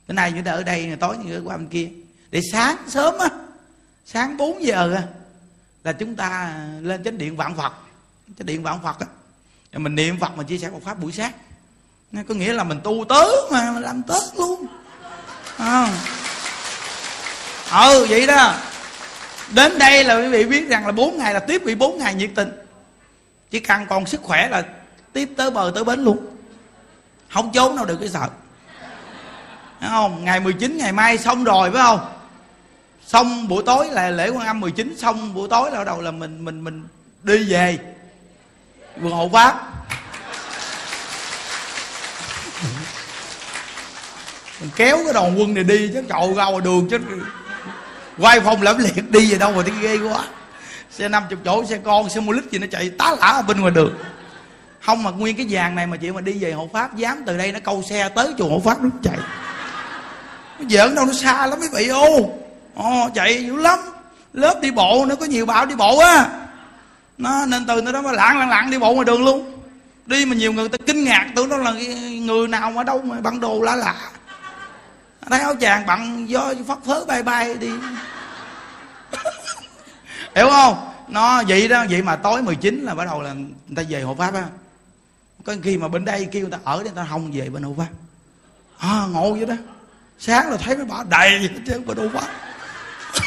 Speaker 1: Bữa nay những đứa ở đây, tối những đứa qua bên kia. Để sáng sớm á, sáng 4 giờ á, là chúng ta lên chánh điện vạn phật. Chánh điện vạn phật á. Mình niệm phật mà chia sẻ một pháp buổi sáng. Có nghĩa là mình tu tớ mà mình làm tớ luôn. À ừ vậy đó. Đến đây là quý vị biết rằng là bốn ngày là tiếp bị bốn ngày nhiệt tình. Chỉ cần còn sức khỏe là tiếp tới bờ tới bến luôn. Không trốn đâu được cái sợ. Đúng không? Ngày 19 ngày mai xong rồi, phải không? Xong buổi tối là lễ quan âm 19 xong buổi tối là đầu là mình mình mình đi về. Vườn hộ pháp mình kéo cái đoàn quân này đi chứ chậu ra ngoài đường chứ quay phòng lẫm liệt, đi về đâu mà thấy ghê quá. Xe 50 chỗ, xe con, xe mô lít gì nó chạy tá lả ở bên ngoài đường. Không mà nguyên cái vàng này mà chị mà đi về hộ pháp, dám từ đây nó câu xe tới chùa hộ pháp nó chạy. Nó giỡn đâu, nó xa lắm mấy vị ô. Ồ, chạy dữ lắm. Lớp đi bộ, nó có nhiều bảo đi bộ á. Nó nên từ nó đó mà lạng lạng lạng đi bộ ngoài đường luôn. Đi mà nhiều người ta kinh ngạc tưởng nó là người nào mà đâu mà băng đồ lạ lạ thấy áo chàng bận do phất phớ bay bay đi. Hiểu không? Nó vậy đó, vậy mà tối 19 là bắt đầu là người ta về hộ pháp á. Có khi mà bên đây kêu người ta ở đây, người ta không về bên hộ pháp. À ngộ vậy đó. Sáng là thấy mấy bà đầy chứ bên hộ pháp.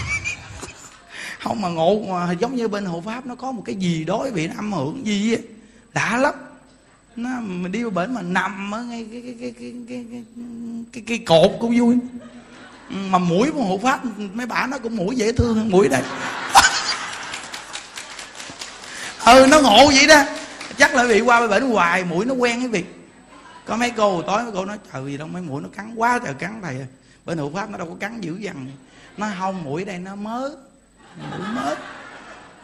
Speaker 1: Không mà ngộ mà giống như bên hộ pháp, nó có một cái gì đối vị nó âm hưởng gì á. Đã lắm nó mình đi vào bển mà nằm ở ngay cái cái cái cái cái cái, cái, cái cột cũng vui. Ừ, mà mũi của hộ pháp mấy bà nó cũng mũi dễ thương hơn mũi đây. Ừ nó ngộ vậy đó. Chắc là bị qua bển hoài mũi nó quen cái việc. Có mấy cô tối mấy cô nói trời gì đâu mấy mũi nó cắn quá trời cắn thầy bên hộ pháp nó đâu có cắn dữ dằn. Nó không mũi đây nó mớ. Mũi mớ.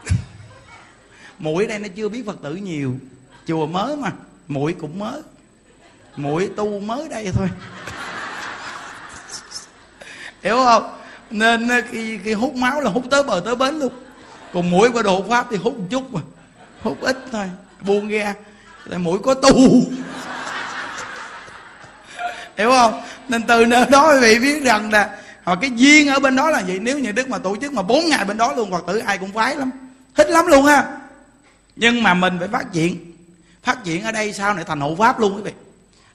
Speaker 1: Mũi đây nó chưa biết phật tử nhiều. Chùa mới mà mũi cũng mới. Mũi tu mới đây thôi. Hiểu không? Nên khi, khi hút máu là hút tới bờ tới bến luôn. Còn mũi qua đồ pháp thì hút một chút mà. Hút ít thôi. Buông ra. Là mũi có tu. Hiểu không? Nên từ nơi đó quý vị biết rằng là họ cái duyên ở bên đó là vậy. Nếu như đức mà tổ chức mà bốn ngày bên đó luôn phật tử ai cũng phái lắm. Thích lắm luôn ha. Nhưng mà mình phải phát triển phát triển ở đây sau này thành hộ pháp luôn quý vị.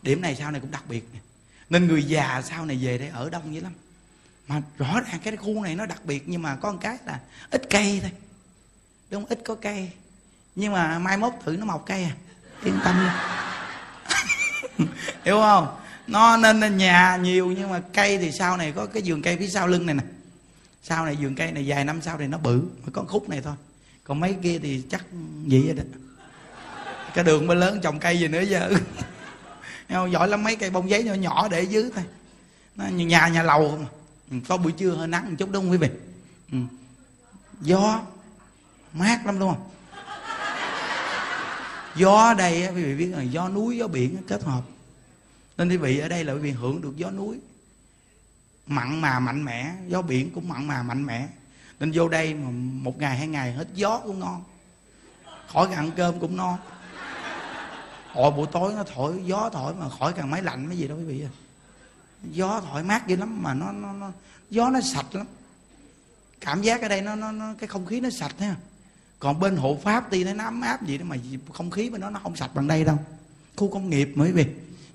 Speaker 1: Điểm này sau này cũng đặc biệt nên người già sau này về đây ở đông dữ lắm. Mà rõ ràng cái khu này nó đặc biệt, nhưng mà có một cái là ít cây thôi. Đúng ít có cây. Nhưng mà mai mốt thử nó mọc cây à. Yên tâm hiểu không? Nó nên nhà nhiều, nhưng mà cây thì sau này có cái vườn cây phía sau lưng này nè. Sau này vườn cây này vài năm sau này nó bự mới có khúc này thôi. Còn mấy kia thì chắc vậy rồi đó cái đường mới lớn, trồng cây gì nữa giờ? Không giỏi lắm, mấy cây bông giấy nhỏ nhỏ để dưới thôi. Nó như nhà nhà lầu không ừ, có buổi trưa hơi nắng một chút đúng không quý vị. Ừ. gió. Mát lắm, đúng không? Gió đây quý vị biết là gió núi, gió biển kết hợp. Nên quý vị ở đây là quý vị hưởng được gió núi. Mặn mà mạnh mẽ, gió biển cũng mặn mà mạnh mẽ. Nên vô đây mà một ngày, hai ngày hết gió cũng ngon. Khỏi ăn cơm cũng ngon hồi buổi tối nó thổi gió thổi mà khỏi cần máy lạnh mấy gì đâu quý vị gió thổi mát dữ lắm mà nó nó, nó gió nó sạch lắm. Cảm giác ở đây nó nó, nó cái không khí nó sạch ha. Còn bên hộ pháp đi nó ấm áp gì đó mà không khí bên đó nó không sạch bằng đây đâu. Khu công nghiệp mà quý vị.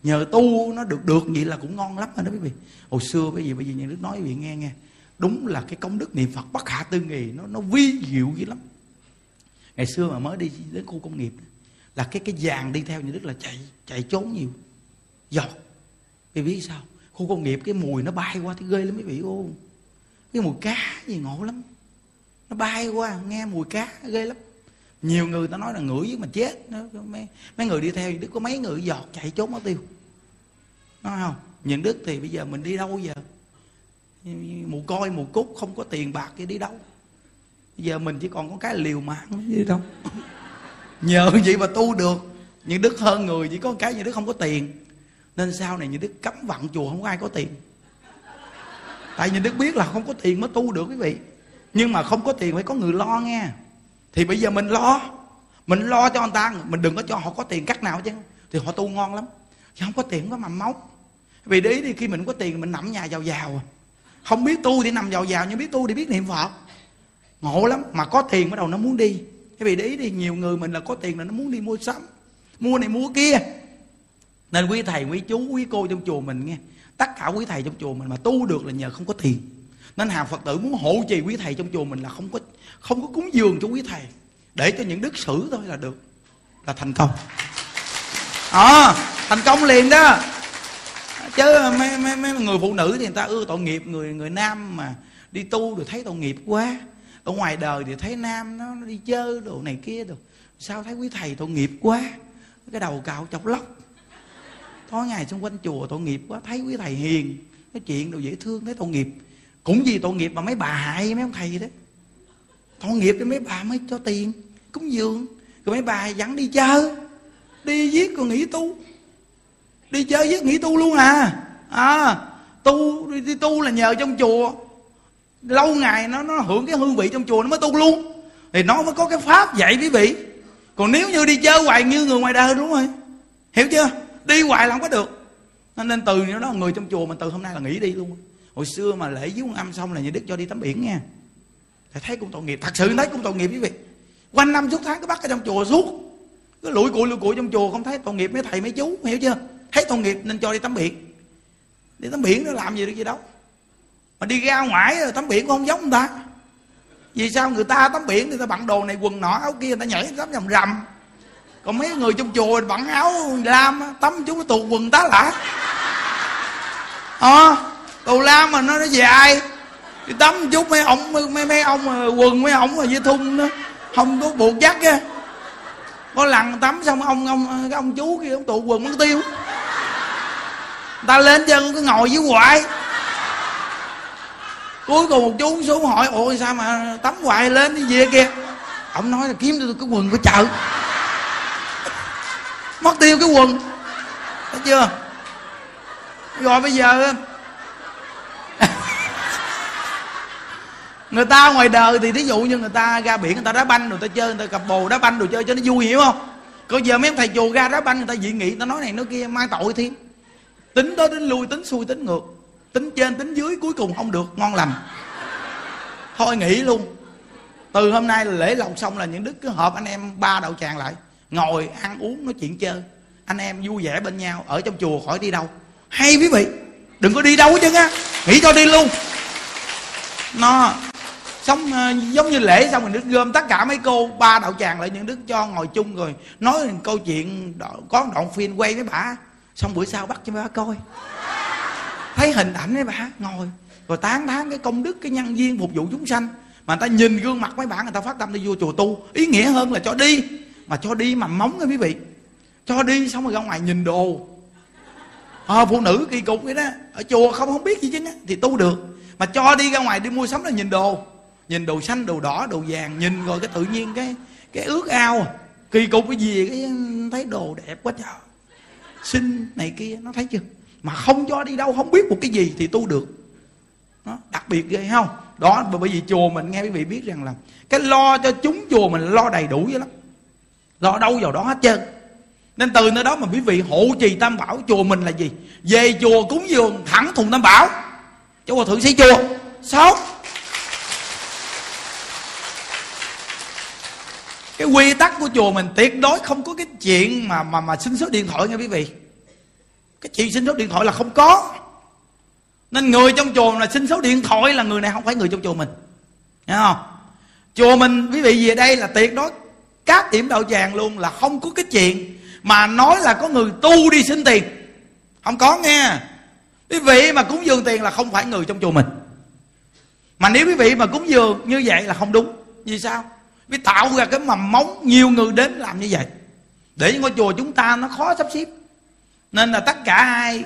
Speaker 1: Nhờ tu nó được được vậy là cũng ngon lắm rồi đó quý vị. Hồi xưa bây giờ bây giờ nhà nước nói quý vị nghe nghe. Đúng là cái công đức niệm phật bất khả tư nghì nó nó vi diệu dữ lắm. Ngày xưa mà mới đi đến khu công nghiệp là cái cái vàng đi theo như đức là chạy chạy trốn nhiều. Giọt vì biết sao? Khu công nghiệp cái mùi nó bay qua thì ghê lắm mấy vị ô. Cái mùi cá gì ngộ lắm. Nó bay qua nghe mùi cá ghê lắm. Nhiều người ta nói là ngửi với mà chết. Nó mấy, mấy người đi theo đức có mấy người giọt chạy trốn mất tiêu. Nói không nhìn đức thì bây giờ mình đi đâu giờ? Mù coi mù cút không có tiền bạc thì đi đâu? Bây giờ mình chỉ còn có cái liều mạng đi đâu nhờ vậy mà tu được? Những đức hơn người chỉ có cái như đức không có tiền. Nên sau này như đức cấm vặn chùa không có ai có tiền. Tại như đức biết là không có tiền mới tu được quý vị. Nhưng mà không có tiền phải có người lo nghe. Thì bây giờ mình lo. Mình lo cho người ta, mình đừng có cho họ có tiền cắt nào chứ. Thì họ tu ngon lắm. Chứ không có tiền không có mầm móng vì đấy thì khi mình có tiền mình nằm nhà giàu giàu à. không biết tu thì nằm giàu giàu, nhưng biết tu thì biết niệm phật. Ngộ lắm. Mà có tiền bắt đầu nó muốn đi cái vì đấy thì nhiều người mình là có tiền là nó muốn đi mua sắm mua này mua kia. Nên quý thầy quý chú quý cô trong chùa mình nghe tất cả quý thầy trong chùa mình mà tu được là nhờ không có tiền. Nên hàng phật tử muốn hộ trì quý thầy trong chùa mình là không có không có cúng dường cho quý thầy. Để cho những đức sử thôi là được là thành công. À, thành công liền đó. Chứ mấy, mấy, mấy người phụ nữ thì người ta ưa tội nghiệp người người nam mà đi tu rồi thấy tội nghiệp quá ở ngoài đời thì thấy nam nó, nó đi chơi đồ này kia đồ. Sao thấy quý thầy tội nghiệp quá? Cái đầu cạo chọc lóc. Tối ngày xung quanh chùa tội nghiệp quá thấy quý thầy hiền. Cái chuyện đồ dễ thương thấy tội nghiệp. Cũng vì tội nghiệp mà mấy bà hại mấy ông thầy đấy tội nghiệp thì mấy bà mới cho tiền cúng dường. Rồi mấy bà dẫn đi chơi. Đi giết còn nghỉ tu. Đi chơi giết nghỉ tu luôn à. À tu đi, đi tu là nhờ trong chùa lâu ngày nó nó hưởng cái hương vị trong chùa nó mới tu luôn. Thì nó mới có cái pháp dạy quý vị. Còn nếu như đi chơi hoài như người ngoài đời đúng rồi. Hiểu chưa? Đi hoài là không có được. Nên từ đó, người trong chùa mình từ hôm nay là nghỉ đi luôn. Hồi xưa mà lễ dưới âm xong là nhà đức cho đi tắm biển nha. Thầy thấy cũng tội nghiệp. Thật sự thấy cũng tội nghiệp quý vị. Quanh năm suốt tháng cứ bắt ở trong chùa suốt. Cứ lủi cụi lủi cụi trong chùa, không thấy tội nghiệp mấy thầy mấy chú, hiểu chưa? Thấy tội nghiệp nên cho đi tắm biển. Đi tắm biển nó làm gì được gì đâu mà đi ra ngoài rồi tắm biển cũng không giống người ta. Vì sao người ta tắm biển người ta bận đồ này quần nọ áo kia người ta nhảy tắm rầm rầm còn mấy người trong chùa bận áo lam tắm chúng nó tù quần tá lạ. À, tù lam mà nó nó dài. Đi tắm chút mấy ông mấy mấy ông quần mấy ông dây thun đó không có buộc chắc á. Có lần tắm xong ông ông cái ông chú kia ông tụ quần mất tiêu. Ta lên chân cứ ngồi dưới hoài cuối cùng một chú xuống hỏi ôi sao mà tắm hoài lên đi về kia ông nói là kiếm cho tôi cái quần của chợ. Mất tiêu cái quần. Thấy chưa? Rồi bây giờ người ta ngoài đời thì thí dụ như người ta ra biển, người ta đá banh rồi ta chơi, người ta cặp bồ đá banh rồi chơi cho nó vui, hiểu không? Còn giờ mấy ông thầy chùa ra đá banh, người ta dị nghị, người ta nói này nói kia, mai tội thêm tính đó tính lui, tính xuôi, tính ngược tính trên tính dưới cuối cùng không được ngon lành. Thôi nghỉ luôn. Từ hôm nay là lễ lộc xong là những đức cứ họp anh em ba đậu tràng lại ngồi ăn uống nói chuyện chơi. Anh em vui vẻ bên nhau ở trong chùa khỏi đi đâu. Hay quý vị đừng có đi đâu hết trơn á. Nghĩ cho đi luôn. Nó sống uh, giống như lễ xong mình đức gom tất cả mấy cô ba đạo tràng lại những đức cho ngồi chung rồi nói câu chuyện có đoạn phim quay với bà. Xong bữa sau bắt cho bà coi thấy hình ảnh mấy bà ngồi. Rồi tán thán cái công đức cái nhân viên phục vụ chúng sanh. Mà người ta nhìn gương mặt mấy bạn người ta phát tâm đi vô chùa tu. Ý nghĩa hơn là cho đi. Mà cho đi mà móng nha quý vị. Cho đi xong rồi ra ngoài nhìn đồ. À, phụ nữ kỳ cục vậy đó. Ở chùa không không biết gì chứ thì tu được. Mà cho đi ra ngoài đi mua sắm là nhìn đồ. Nhìn đồ xanh đồ đỏ đồ vàng. Nhìn rồi cái tự nhiên cái cái ước ao à. kỳ cục cái gì cái thấy đồ đẹp quá trời. Xinh này kia nó thấy chưa? Mà không cho đi đâu không biết một cái gì thì tu được. Đó, đặc biệt ghê không? Đó bởi vì chùa mình nghe quý vị biết rằng là cái lo cho chúng chùa mình lo đầy đủ vậy lắm. Lo đâu vào đó hết trơn. Nên từ nơi đó mà quý vị hộ trì tam bảo chùa mình là gì? Về chùa cúng dường thẳng thùng tam bảo. Cho hòa thượng xây chùa. Sáu cái quy tắc của chùa mình tuyệt đối không có cái chuyện mà mà mà xin số điện thoại nha quý vị cái chuyện xin số điện thoại là không có. Nên người trong chùa là xin số điện thoại là người này không phải người trong chùa mình. Nghe không? Chùa mình, quý vị về đây là tuyệt đối các điểm đạo tràng luôn là không có cái chuyện mà nói là có người tu đi xin tiền. Không có nghe. Quý vị mà cúng dường tiền là không phải người trong chùa mình. Mà nếu quý vị mà cúng dường như vậy là không đúng. Vì sao? Vì tạo ra cái mầm móng nhiều người đến làm như vậy. Để ngôi chùa chúng ta nó khó sắp xếp nên là tất cả ai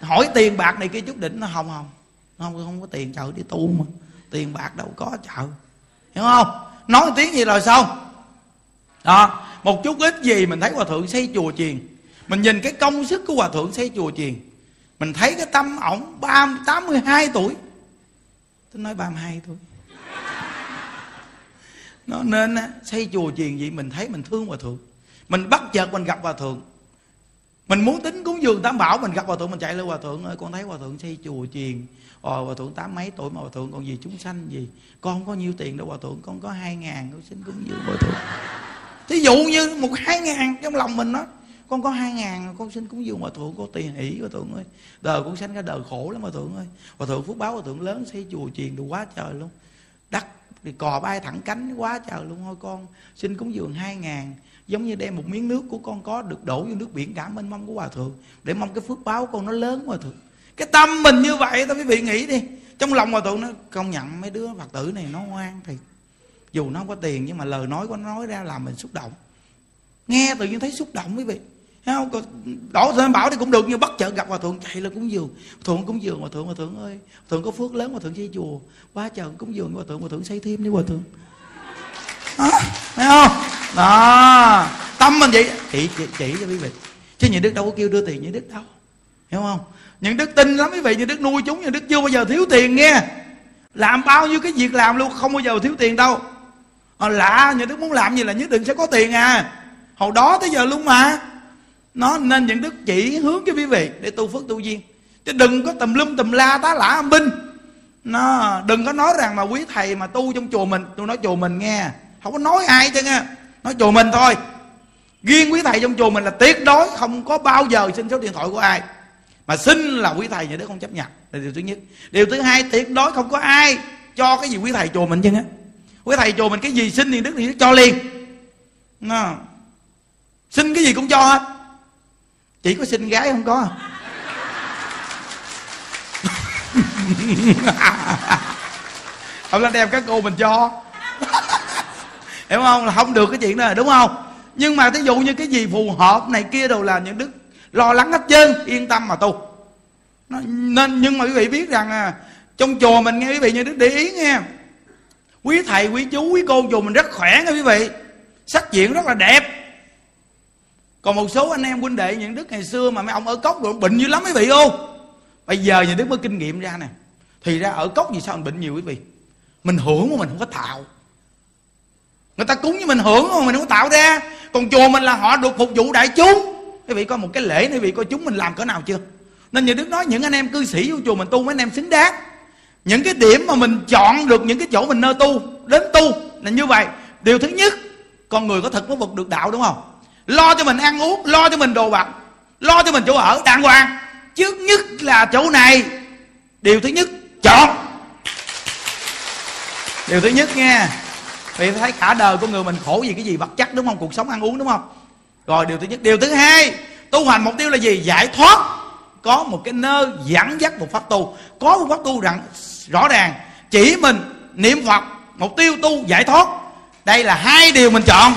Speaker 1: hỏi tiền bạc này kia chút đỉnh nó không không. Không không có tiền chợ đi tu mà. Tiền bạc đâu có chợ hiểu không? Nói tiếng gì rồi xong đó, một chút ít gì mình thấy hòa thượng xây chùa chiền. Mình nhìn cái công sức của hòa thượng xây chùa chiền. Mình thấy cái tâm ổng ba, tám mươi hai tuổi. Tôi nói ba mươi hai tuổi. Nó nên xây chùa chiền vậy mình thấy mình thương hòa thượng mình bắt chợt mình gặp hòa thượng. Mình muốn tính cúng dường tam bảo, mình gặp hòa thượng, mình chạy lên hòa thượng ơi, con thấy hòa thượng xây chùa chiền. Ờ hòa thượng tám mấy tuổi mà hòa thượng, còn gì chúng sanh gì? Con không có nhiêu tiền đâu hòa thượng, con có hai ngàn, con xin cúng dường hòa thượng. Thí dụ như một hai ngàn trong lòng mình đó con có hai ngàn, con xin cúng dường hòa thượng có tiền hỷ hòa thượng ơi. Đời con sanh ra đời khổ lắm hòa thượng ơi. Hòa thượng phúc báo hòa thượng lớn, xây chùa chiền đủ quá trời luôn. Đất thì cò bay thẳng cánh quá trời luôn. Thôi con, xin cúng dường hai ngàn giống như đem một miếng nước của con có được đổ vô nước biển cả mênh mông của hòa thượng. Để mong cái phước báo con nó lớn hòa thượng. Cái tâm mình như vậy tao quý vị nghĩ đi. Trong lòng hòa thượng nó công nhận mấy đứa phật tử này nó ngoan thì dù nó không có tiền nhưng mà lời nói của nó nói ra làm mình xúc động. Nghe tự nhiên thấy xúc động quý vị. Thấy không? Đổ thêm bảo thì cũng được nhưng bất chợt gặp hòa thượng chạy lên cúng dường. Thượng cúng dường hòa thượng hòa thượng ơi. Hòa thượng có phước lớn hòa thượng xây chùa. Quá trời cúng dường hòa thượng hòa thượng xây thêm đi hòa thượng. À, thấy không? Đó. Tâm mình vậy. Chỉ, chỉ, chỉ cho quý vị. Chứ những đức đâu có kêu đưa tiền những đức đâu. Hiểu không? Những đức tin lắm quý vị những đức nuôi chúng những đức chưa bao giờ thiếu tiền nghe. Làm bao nhiêu cái việc làm luôn không bao giờ thiếu tiền đâu. À, lạ những đức muốn làm gì là nhất định sẽ có tiền à. Hồi đó tới giờ luôn mà. Nó nên những đức chỉ hướng cho quý vị để tu phước tu duyên. Chứ đừng có tùm lum tùm la tá lả âm binh. Nó đừng có nói rằng mà quý thầy mà tu trong chùa mình tôi nói chùa mình nghe. Không có nói ai chứ nghe nói chùa mình thôi. Riêng quý thầy trong chùa mình là tuyệt đối không có bao giờ xin số điện thoại của ai. Mà xin là quý thầy nhà đứa không chấp nhận. Là điều thứ nhất. Điều thứ hai, tuyệt đối không có ai cho cái gì quý thầy chùa mình chứ á quý thầy chùa mình cái gì xin thì đức thì đức cho liền. Nó xin cái gì cũng cho hết. Chỉ có xin gái không có. Ông lên đem các cô mình cho hiểu không? Là không được cái chuyện đó đúng không? Nhưng mà thí dụ như cái gì phù hợp này kia đều là những đức lo lắng hết trơn yên tâm mà tu. Nên nhưng mà quý vị biết rằng à, trong chùa mình nghe quý vị như đức để ý nghe. Quý thầy quý chú quý cô chùa mình rất khỏe nha quý vị. Sắc diện rất là đẹp. Còn một số anh em huynh đệ những đức ngày xưa mà mấy ông ở cốc rồi bệnh dữ lắm quý vị không bây giờ những đức mới kinh nghiệm ra nè. Thì ra ở cốc gì sao mình bệnh nhiều quý vị? Mình hưởng mà mình không có tạo người ta cúng với mình hưởng mà, mình không tạo ra. Còn chùa mình là họ được phục vụ đại chúng. Quý vị có một cái lễ quý vị coi chúng mình làm cỡ nào chưa? Nên như đức nói, những anh em cư sĩ vô chùa mình tu, mấy anh em xứng đáng những cái điểm mà mình chọn được những cái chỗ mình nơi tu, đến tu là như vậy. Điều thứ nhất, con người có thực có vật được đạo đúng không? Lo cho mình ăn uống, lo cho mình đồ vật, lo cho mình chỗ ở, đàng hoàng. Trước nhất là chỗ này. Điều thứ nhất, chọn. Điều thứ nhất nha vì thấy cả đời của người mình khổ vì cái gì vật chất, đúng không? Cuộc sống ăn uống, đúng không? Rồi, điều thứ nhất. Điều thứ hai, tu hành mục tiêu là gì? Giải thoát. Có một cái nơi dẫn dắt một pháp tu. Có một pháp tu rằng, rõ ràng, chỉ mình niệm phật, mục tiêu tu giải thoát. Đây là hai điều mình chọn.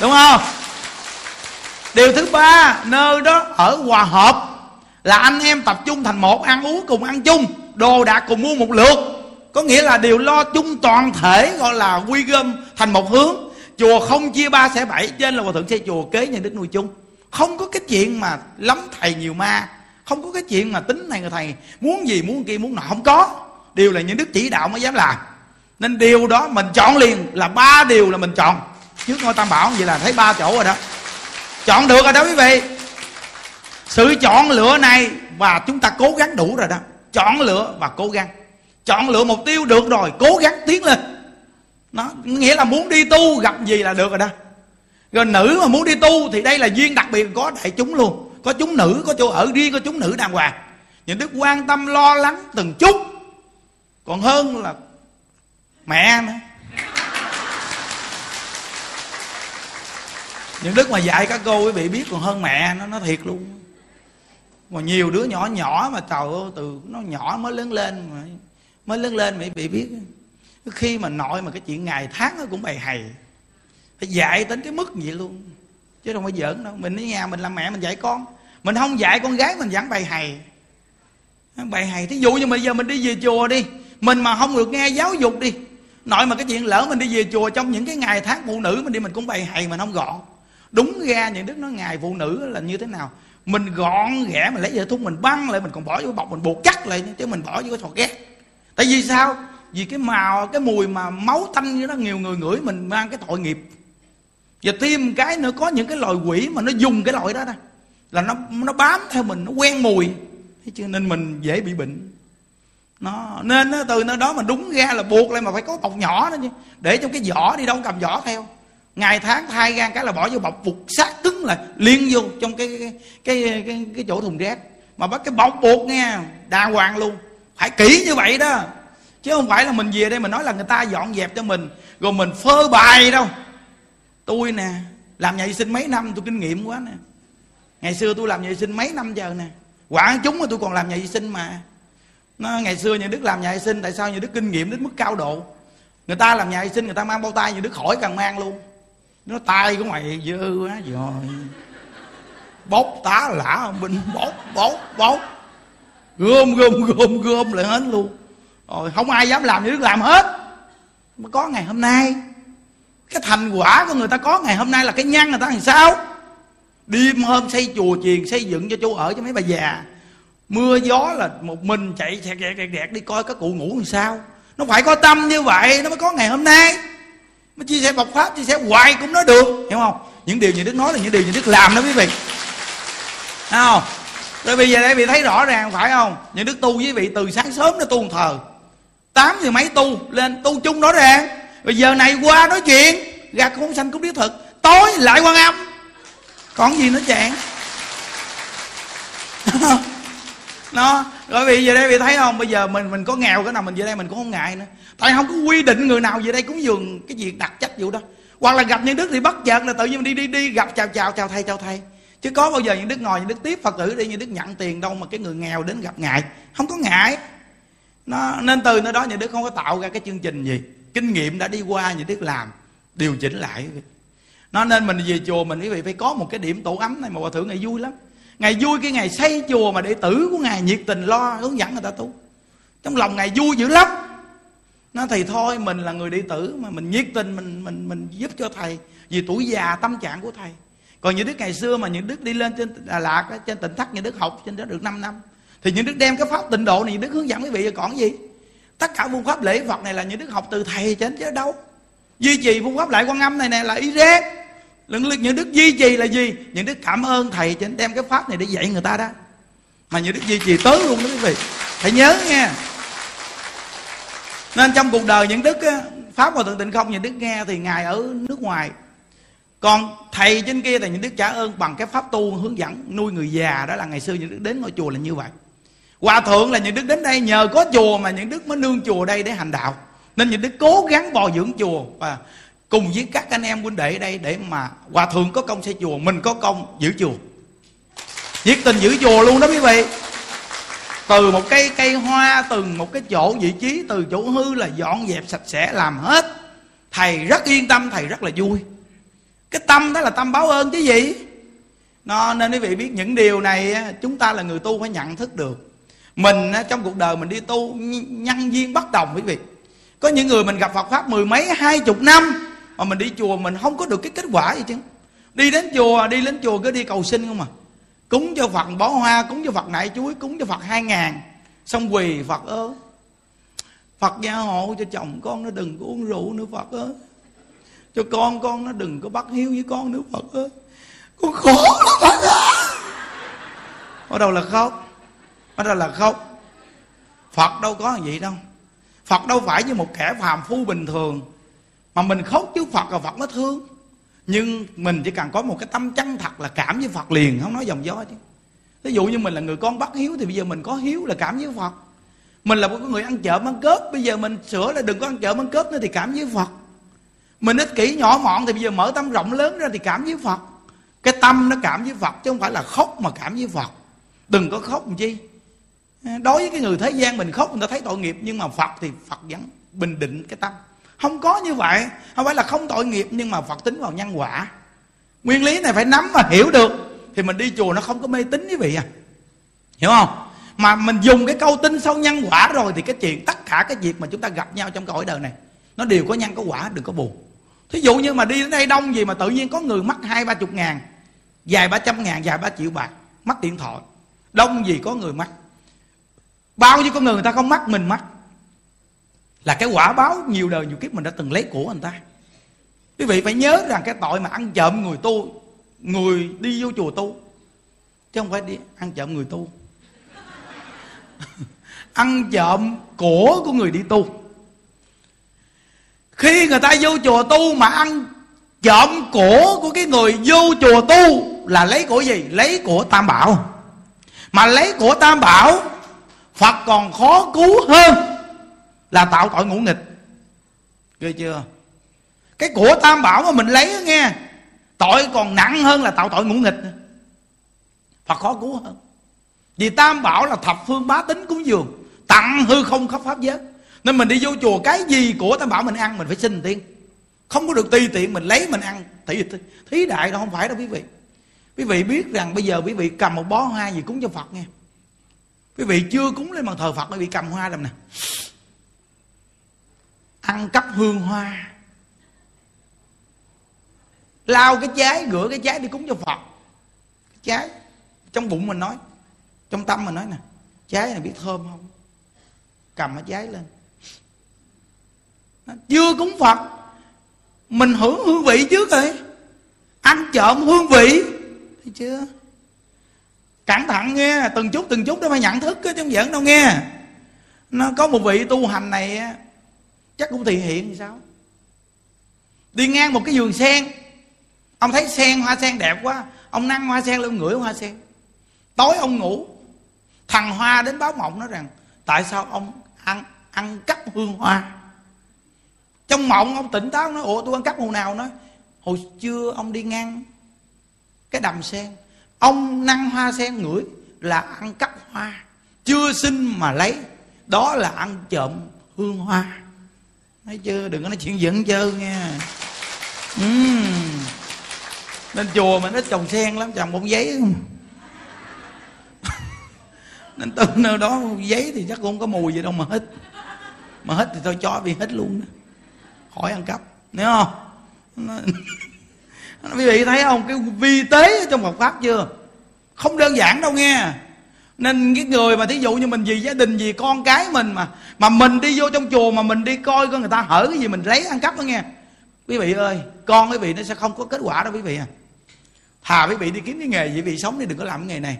Speaker 1: Đúng không? Điều thứ ba, nơi đó ở hòa hợp là anh em tập trung thành một, ăn uống cùng ăn chung. Đồ đạc cùng mua một lượt có nghĩa là điều lo chung toàn thể gọi là quy gom thành một hướng. Chùa không chia ba sẽ bảy, trên là hòa thượng xây chùa kế nhà đức nuôi chung. Không có cái chuyện mà lắm thầy nhiều ma, không có cái chuyện mà tính này người thầy, muốn gì, muốn kia, muốn nọ, không có. Điều là những đức chỉ đạo mới dám làm. Nên điều đó mình chọn liền là ba điều là mình chọn. Trước ngôi tam bảo vậy là thấy ba chỗ rồi đó. Chọn được rồi đó quý vị. Sự chọn lựa này và chúng ta cố gắng đủ rồi đó. Chọn lựa và cố gắng chọn lựa mục tiêu được rồi, cố gắng tiến lên. Nó nghĩa là muốn đi tu, gặp gì là được rồi đó. Rồi nữ mà muốn đi tu thì đây là duyên đặc biệt, có đại chúng luôn. Có chúng nữ, có chỗ ở riêng có chúng nữ đàng hoàng. Những đức quan tâm lo lắng từng chút. Còn hơn là mẹ nữa. Những đức mà dạy các cô quý vị biết, còn hơn mẹ, nó nó thiệt luôn. Mà nhiều đứa nhỏ nhỏ mà, trời ơi, từ nó nhỏ mới lớn lên mà mới lớn lên mới bị biết. Khi mà nội mà cái chuyện ngày tháng nó cũng bày hầy phải dạy đến cái mức vậy luôn. Chứ không phải giỡn đâu. Mình ở nhà mình làm mẹ mình dạy con. Mình không dạy con gái mình vẫn bày hầy bày hầy thí dụ như bây giờ mình đi về chùa đi. Mình mà không được nghe giáo dục đi. Nội mà cái chuyện lỡ mình đi về chùa trong những cái ngày tháng phụ nữ mình đi, mình cũng bày hầy mình không gọn. Đúng ra những đức nói ngày phụ nữ là như thế nào? Mình gọn ghẽ, mình lấy giờ thuốc mình băng lại, mình còn bỏ vô bọc, mình buộc chắc lại chứ mình bỏ vô cái thọt ghét tại vì sao? Vì cái màu cái mùi mà máu tanh như đó nhiều người ngửi mình mang cái tội nghiệp. Và thêm cái nữa có những cái loài quỷ mà nó dùng cái loại đó đó là nó nó bám theo mình nó quen mùi. Thế cho nên mình dễ bị bệnh. Nó nên nó, từ nơi đó mà đúng ra là buộc lại mà phải có bọc nhỏ đó chứ. Để trong cái vỏ đi đâu cầm vỏ theo. Ngày tháng thay gan cái là bỏ vô bọc buộc sát cứng lại liên vô trong cái cái cái cái, cái chỗ thùng rác. Mà bắt cái bọc buộc nghe đàng hoàng luôn phải kỹ như vậy đó. Chứ không phải là mình về đây mình nói là người ta dọn dẹp cho mình, rồi mình phơ bài đâu. Tôi nè, làm nhà vệ sinh mấy năm, tôi kinh nghiệm quá nè. Ngày xưa tôi làm nhà vệ sinh mấy năm giờ nè. Quản chúng mà tôi còn làm nhà vệ sinh mà. Nó, ngày xưa nhà đức làm nhà vệ sinh, tại sao nhà đức kinh nghiệm đến mức cao độ? Người ta làm nhà vệ sinh, người ta mang bao tay, nhà đức khỏi càng mang luôn. Nó tay của mày dơ quá rồi bốc tá lả, binh bốc bốc bốc gom gom gom gom lại hết luôn. Rồi không ai dám làm như đức làm hết. Mà có ngày hôm nay. Cái thành quả của người ta có ngày hôm nay là cái nhân người ta làm sao? Đêm hôm xây chùa chiền, xây dựng cho chỗ ở cho mấy bà già. Mưa gió là một mình chạy chạy chạy chạy đi coi các cụ ngủ làm sao. Nó phải có tâm như vậy, nó mới có ngày hôm nay. Mới chia sẻ bọc pháp, chia sẻ hoài cũng nói được. Hiểu không? Những điều như đức nói là những điều như đức làm đó quý vị. Thấy không? Rồi bây giờ đây vị thấy rõ ràng, phải không? Những đức tu với vị từ sáng sớm nó tu thờ. Tám thì mấy tu lên, tu chung rõ ràng. Bây giờ này qua nói chuyện, gạt con xanh cũng biết thật tối lại quan âm. Còn gì nữa chàng? Nó rồi vì giờ đây vì thấy không? Bây giờ mình mình có nghèo cái nào, mình về đây mình cũng không ngại nữa. Tại không có quy định người nào về đây cúng dường cái việc đặt trách vụ đó. Hoặc là gặp nhân đức thì bất chợt là tự nhiên đi đi đi, gặp, chào chào chào thầy chào thầy chứ có bao giờ những đức ngồi, những đức tiếp phật tử đi, những đức nhận tiền đâu mà cái người nghèo đến gặp ngài. Không có ngại nó, nên từ nơi đó những đức không có tạo ra cái chương trình gì. Kinh nghiệm đã đi qua, những đức làm. Điều chỉnh lại. Nó nên mình về chùa mình, quý vị phải có một cái điểm tổ ấm này. Mà hòa thượng ngày vui lắm. Ngày vui cái ngày xây chùa mà đệ tử của ngài nhiệt tình lo, hướng dẫn người ta tu. Trong lòng ngài vui dữ lắm. Nó thì thôi, mình là người đệ tử mà mình nhiệt tình, mình mình mình giúp cho thầy. Vì tuổi già, tâm trạng của thầy còn những đức ngày xưa mà những đức đi lên trên Đà Lạt trên tỉnh thất, những đức học trên đó được 5 năm. Thì những đức đem cái pháp tịnh độ này, những đức hướng dẫn quý vị, còn gì? Tất cả phương pháp lễ Phật này là những đức học từ thầy trên chứ đâu. Duy trì phương pháp lại quan âm này nè là ý rét. Lần lượt những đức duy trì là gì? Những đức cảm ơn thầy trên đem cái pháp này để dạy người ta đó. Mà những đức duy trì tới luôn đó quý vị. Hãy nhớ nghe. Nên trong cuộc đời những đức pháp hòa thượng tịnh không, những đức nghe thì ngài ở nước ngoài còn thầy trên kia thì những đức trả ơn bằng cái pháp tu hướng dẫn nuôi người già. Đó là ngày xưa những đức đến ngôi chùa là như vậy. Hòa thượng là những đức đến đây nhờ có chùa mà những đức mới nương chùa đây để hành đạo. Nên những đức cố gắng bồi dưỡng chùa và cùng với các anh em huynh đệ ở đây để mà hòa thượng có công xây chùa, mình có công giữ chùa. Nhiệt tình giữ chùa luôn đó quý vị. Từ một cây cây hoa, từ một cái chỗ vị trí, từ chỗ hư là dọn dẹp sạch sẽ, làm hết. Thầy rất yên tâm, thầy rất là vui cái tâm đó là tâm báo ơn chứ gì? Nó, nên quý vị biết những điều này chúng ta là người tu phải nhận thức được. Mình trong cuộc đời mình đi tu nhân viên bất đồng quý vị. Có những người mình gặp Phật pháp mười mấy, hai chục năm, mà mình đi chùa mình không có được cái kết quả gì chứ. Đi đến chùa, đi đến chùa cứ đi cầu xin không mà cúng cho Phật bó hoa, cúng cho Phật nại chuối, cúng cho Phật hai ngàn. Xong quỳ, Phật ơi, Phật gia hộ cho chồng con, nó đừng có uống rượu nữa, Phật ơi cho con con nó đừng có bắt hiếu với con nữa Phật ơi. Con khổ lắm Phật ơi bắt đầu là khóc. Bắt đầu là khóc. Phật đâu có gì đâu. Phật đâu phải như một kẻ phàm phu bình thường. Mà mình khóc chứ Phật là Phật nó thương. Nhưng mình chỉ cần có một cái tâm chân thật là cảm với Phật liền, Không nói dòng gió chứ. Ví dụ như mình là người con bắt hiếu Thì bây giờ mình có hiếu là cảm với Phật. Mình là một người ăn chợ ăn cướp Bây giờ mình sửa là đừng có ăn chợ ăn cướp nữa Thì cảm với Phật. Mình ích kỷ nhỏ mọn Thì bây giờ mở tâm rộng lớn ra thì cảm với Phật. Cái tâm nó cảm với Phật Chứ không phải là khóc mà cảm với Phật. Đừng có khóc làm chi? Đối với cái người thế gian mình khóc người ta thấy tội nghiệp nhưng mà phật thì phật vẫn bình định cái tâm. Không có như vậy. Không phải là không tội nghiệp nhưng mà phật tính vào nhân quả. Nguyên lý này phải nắm và hiểu được thì mình đi chùa nó không có mê tín quý vị à. Hiểu không? Mà mình dùng cái câu tin sâu nhân quả rồi thì cái chuyện tất cả cái việc mà chúng ta gặp nhau trong cõi đời này, nó đều có nhân có quả, đừng có buồn thí dụ như mà đi đến đây đông gì mà tự nhiên có người mất hai ba chục ngàn, vài ba trăm ngàn, vài ba triệu bạc mất điện thoại. Đông gì có người mất bao nhiêu con người người ta không mắc, mình mắc. Là cái quả báo nhiều đời, nhiều kiếp mình đã từng lấy của người ta. Quý vị phải nhớ rằng cái tội mà ăn trộm người tu, người đi vô chùa tu, chứ không phải đi ăn trộm người tu. Ăn trộm của của người đi tu khi người ta vô chùa tu mà ăn trộm của của cái người vô chùa tu là lấy của gì? Lấy của tam bảo. Mà lấy của tam bảo, Phật còn khó cứu hơn Là tạo tội ngũ nghịch. Ghê chưa? Cái của tam bảo mà mình lấy nghe, Tội còn nặng hơn là tạo tội ngũ nghịch. Phật khó cứu hơn. Vì tam bảo là thập phương bá tính cúng dường, Tặng hư không khắp pháp giới. Nên mình đi vô chùa cái gì của tam bảo mình ăn Mình phải xin tiên Không có được tùy tiện mình lấy mình ăn. Thí, thí đại đâu không phải đâu quý vị. Quý vị biết rằng bây giờ quý vị cầm một bó hoa gì cúng cho Phật nghe. Quý vị chưa cúng lên bàn thờ phật quý vị cầm hoa làm nè. Ăn cắp hương hoa. Lao cái trái rửa cái trái đi cúng cho phật. Cái trái. Trong bụng mình nói trong tâm mình nói nè trái này biết thơm không? Cầm cái trái lên chưa cúng phật, mình hưởng hương vị trước rồi. Ăn trộm hương vị. Thấy chưa? Cẩn thận nghe, từng chút từng chút đó phải nhận thức chứ không giỡn đâu nghe. Nó có một vị tu hành này chắc cũng thị hiện thì sao? Đi ngang một cái vườn sen. Ông thấy sen hoa sen đẹp quá. Ông năng hoa sen lên ngửi hoa sen. Tối ông ngủ. Thằng hoa đến báo mộng nó rằng, tại sao ông ăn ăn cắp hương hoa? Trong mộng ông tỉnh táo nói, ủa tôi ăn cắp hồi nào nói hồi trưa ông đi ngang cái đầm sen, ông năng hoa sen ngửi là ăn cắp hoa, chưa xin mà lấy, đó là ăn trộm hương hoa. Thấy chưa đừng có nói chuyện giận chơi nghe uhm. nên chùa mình ít trồng sen lắm, trồng bông giấy. Không nên từ nơi đó giấy thì chắc cũng không có mùi gì đâu, mà hít mà hít thì tôi cho vì hít luôn khỏi ăn cắp nhớ không? Quý vị thấy không? Cái vi tế trong Phật pháp chưa? Không đơn giản đâu nghe. Nên cái người mà thí dụ như mình vì gia đình vì con cái mình mà mà mình đi vô trong chùa mà mình đi coi coi người ta hở cái gì mình lấy ăn cắp đó nghe. Quý vị ơi con quý vị nó sẽ không có kết quả đâu quý vị à. Thà quý vị đi kiếm cái nghề quý vị sống đi đừng có làm cái nghề này.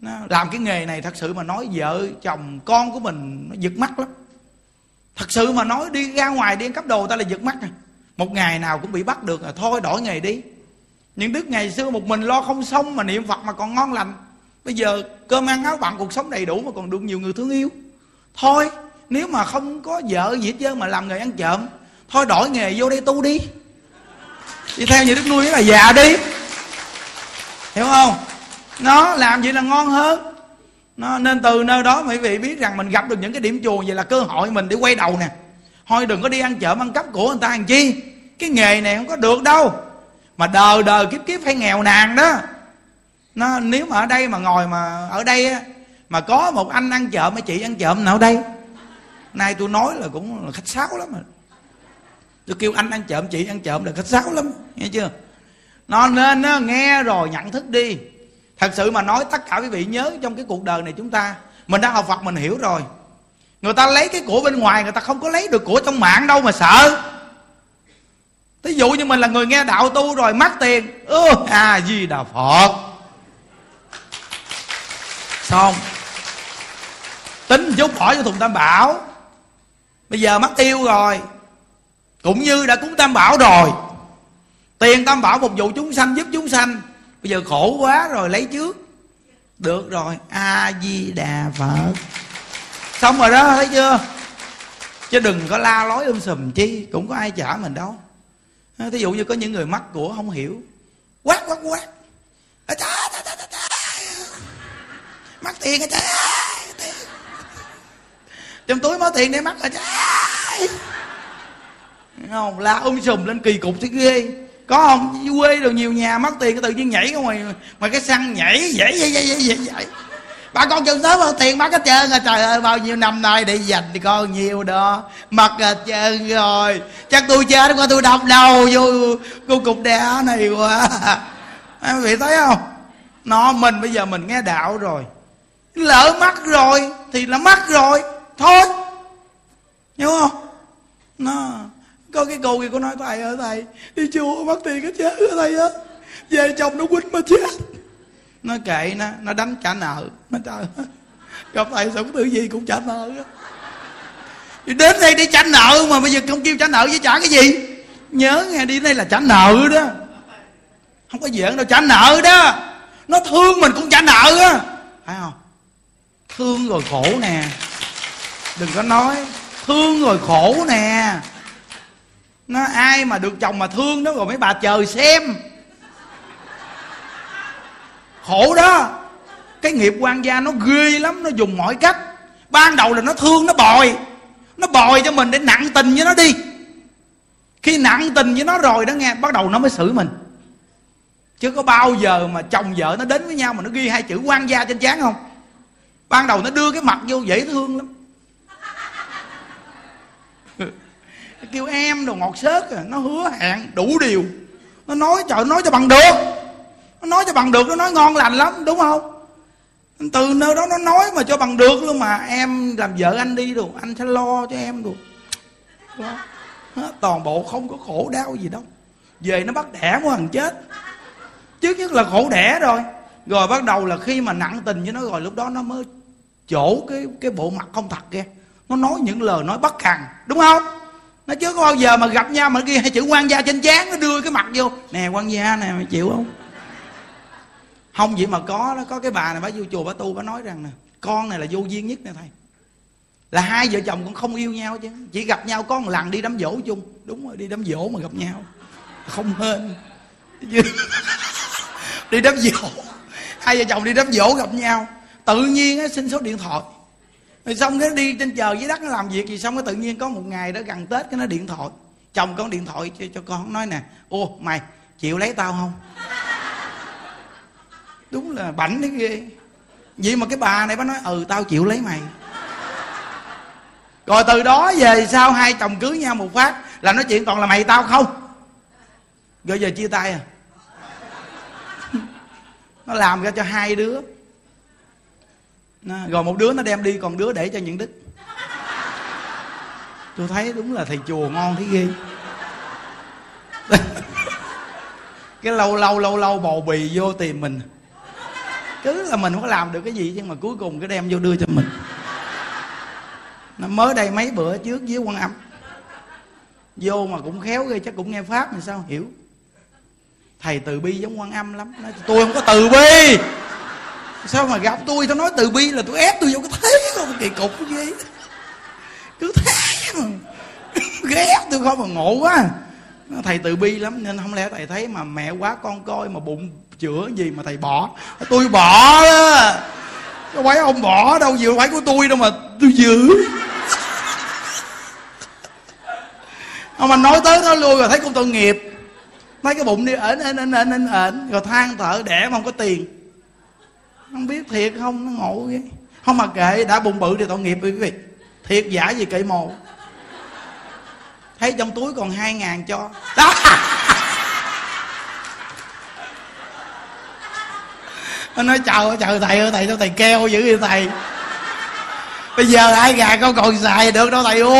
Speaker 1: Nó, làm cái nghề này thật sự mà nói vợ chồng con của mình nó giật mắt lắm thật sự mà nói đi ra ngoài đi ăn cắp đồ ta là giật mắt à. Một ngày nào cũng bị bắt được à thôi đổi nghề đi. Những đức ngày xưa một mình lo không xong mà niệm phật mà còn ngon lành. Bây giờ cơm ăn áo bạn cuộc sống đầy đủ mà còn được nhiều người thương yêu. Thôi, nếu mà không có vợ gì hết trơn mà làm nghề ăn trộm, thôi đổi nghề vô đây tu đi. Đi theo như đức nuôi là già đi. Hiểu không? Nó làm vậy là ngon hơn nó nên từ nơi đó quý vị biết rằng mình gặp được những cái điểm chùa vậy là cơ hội mình để quay đầu nè. Thôi đừng có đi ăn chợ ăn cắp của người ta làm chi. Cái nghề này không có được đâu. Mà đời đời kiếp kiếp phải nghèo nàn đó. Nó, nếu mà ở đây mà ngồi mà ở đây á, mà có một anh ăn chợ, mấy chị ăn chợ nào ở đây. Nay tôi nói là cũng là khách sáo lắm mà tôi kêu anh ăn trộm chị ăn trộm là khách sáo lắm, nghe chưa? Nó nên nó nghe rồi nhận thức đi thật sự mà nói, tất cả quý vị nhớ trong cái cuộc đời này chúng ta, mình đã học phật, mình hiểu rồi. Người ta lấy cái của bên ngoài, người ta không có lấy được của trong mạng đâu mà sợ. Thí dụ như mình là người nghe đạo tu rồi, mắc tiền. Ơ à di đà phật. Xong. Tính chút bỏ cho thùng tam bảo. Bây giờ mắc tiêu rồi. Cũng như đã cúng tam bảo rồi. Tiền tam bảo phục vụ chúng sanh, giúp chúng sanh bây giờ khổ quá rồi lấy trước. Được rồi a di đà phật. Xong rồi đó thấy chưa? Chứ đừng có la lối um sùm chi cũng có ai trả mình đâu. Thí dụ như có những người mắc của không hiểu. Quát quát quát. Mắc tiền chà, trong túi mất tiền để mắc rồi trời? Không la um sùm lên kỳ cục thấy ghê có không? Quê rồi nhiều nhà mất tiền, cái tự nhiên nhảy ra ngoài ngoài cái xăng nhảy dễ dễ dễ dễ dễ bà con chừng sớm hơn tiền mất hết trơn rồi, trời ơi, bao nhiêu năm nay để dành thì con nhiều đó, mất hết trơn rồi. Chắc tôi chết qua tôi đập đầu vô cô cục đá này quá. Em vị thấy không? Nó mình bây giờ mình nghe đạo rồi. Lỡ mất rồi thì là mất rồi, thôi. Hiểu không? Nó có cái câu kia có nói thầy ơi thầy? Đi chùa mất tiền cái chết ở thầy á? Về chồng nó quýnh mà chết. Nó kệ nó nó đánh trả nợ, nó trời gặp thầy sống tự gì cũng trả nợ đó. đến đây đi trả nợ mà bây giờ không kêu trả nợ với trả cái gì? Nhớ nghe, đi đây là trả nợ đó. Không có giỡn đâu, trả nợ đó. Nó thương mình cũng trả nợ á. Phải không? Thương rồi khổ nè. Đừng có nói. Thương rồi khổ nè nó ai mà được chồng mà thương nó rồi mấy bà chờ xem. Khổ đó. Cái nghiệp quan gia nó ghê lắm, nó dùng mọi cách. Ban đầu là nó thương, nó bồi nó bồi cho mình để nặng tình với nó đi. Khi nặng tình với nó rồi đó nghe, bắt đầu nó mới xử mình. Chứ có bao giờ mà chồng vợ nó đến với nhau mà nó ghi hai chữ quan gia trên trán không? Ban đầu nó đưa cái mặt vô dễ thương lắm. Kêu em đồ ngọt xớt à nó hứa hẹn đủ điều. Nó nói, trời nói cho bằng được. Nó nói cho bằng được, nó nói ngon lành lắm, đúng không? Từ nơi đó nó nói mà cho bằng được luôn mà, em làm vợ anh đi được anh sẽ lo cho em được toàn bộ không có khổ đau gì đâu. Về nó bắt đẻ của thằng chết. Trước nhất là khổ đẻ rồi. Rồi bắt đầu là khi mà nặng tình với nó rồi, lúc đó nó mới chỗ cái cái bộ mặt không thật kia. Nó nói những lời nói bất hằng, đúng không? Nó chứ có bao giờ mà gặp nhau mà ghi hai chữ quan gia trên trán nó đưa cái mặt vô? Nè, quan gia nè, mày chịu không? Không vậy mà có đó, có cái bà này, bà vô chùa bà tu, bà nói rằng nè, con này là vô duyên nhất nè thầy. Là hai vợ chồng cũng không yêu nhau chứ. Chỉ gặp nhau có một lần đi đám dỗ chung. Đúng rồi, đi đám dỗ mà gặp nhau. Không hên. Đi đám dỗ hai vợ chồng đi đám dỗ gặp nhau. Tự nhiên á, xin số điện thoại rồi xong cái đi trên trời dưới đất nó làm việc gì xong cái tự nhiên có một ngày đó gần tết cái nó điện thoại. Chồng con điện thoại cho, cho con nói nè ô mày chịu lấy tao không? Đúng là bảnh đấy ghê. Vậy mà cái bà này bà nói ừ tao chịu lấy mày. Rồi từ đó về sau hai chồng cưới nhau một phát là nói chuyện toàn là mày tao không. Rồi giờ chia tay à. Nó làm ra cho hai đứa rồi một đứa nó đem đi, còn đứa để cho những đức tôi thấy đúng là thầy chùa ngon thấy ghê. Cái lâu lâu lâu lâu bầu bì vô tìm mình. Cứ là mình không có làm được cái gì, nhưng mà cuối cùng cái đem vô đưa cho mình. Nó mới đây mấy bữa trước với quan âm. Vô mà cũng khéo ghê, chắc cũng nghe pháp thì sao, hiểu. Thầy từ bi giống quan âm lắm. Nói tôi không có từ bi sao mà gặp tôi? Tao nói từ bi là tôi ép tôi vô cái thế không kỳ cục cái gì cứ thế. Mà ghét tôi không mà ngộ quá. Thầy từ bi lắm, nên không lẽ thầy thấy mà mẹ quá con coi mà bụng chữa gì mà thầy bỏ? Tôi bỏ đó. Có phải ông bỏ đâu vừa phải của tôi đâu mà tôi giữ. Ông anh nói tới nói lui rồi thấy cũng tội nghiệp. Mấy cái bụng đi ẩn ẩn ẩn ẩn ẩn ẩn rồi than thở đẻ mà không có tiền không biết thiệt không, nó ngộ ghê. Không mà kệ, đã bụng bự thì tội nghiệp quý vị. Thiệt giả gì kệ mồ. Thấy trong túi còn hai ngàn cho. Đó. Nó nói chào chào thầy ơi, thầy cho thầy keo dữ vậy thầy? Bây giờ hai ngàn con còn xài được đâu thầy, ô.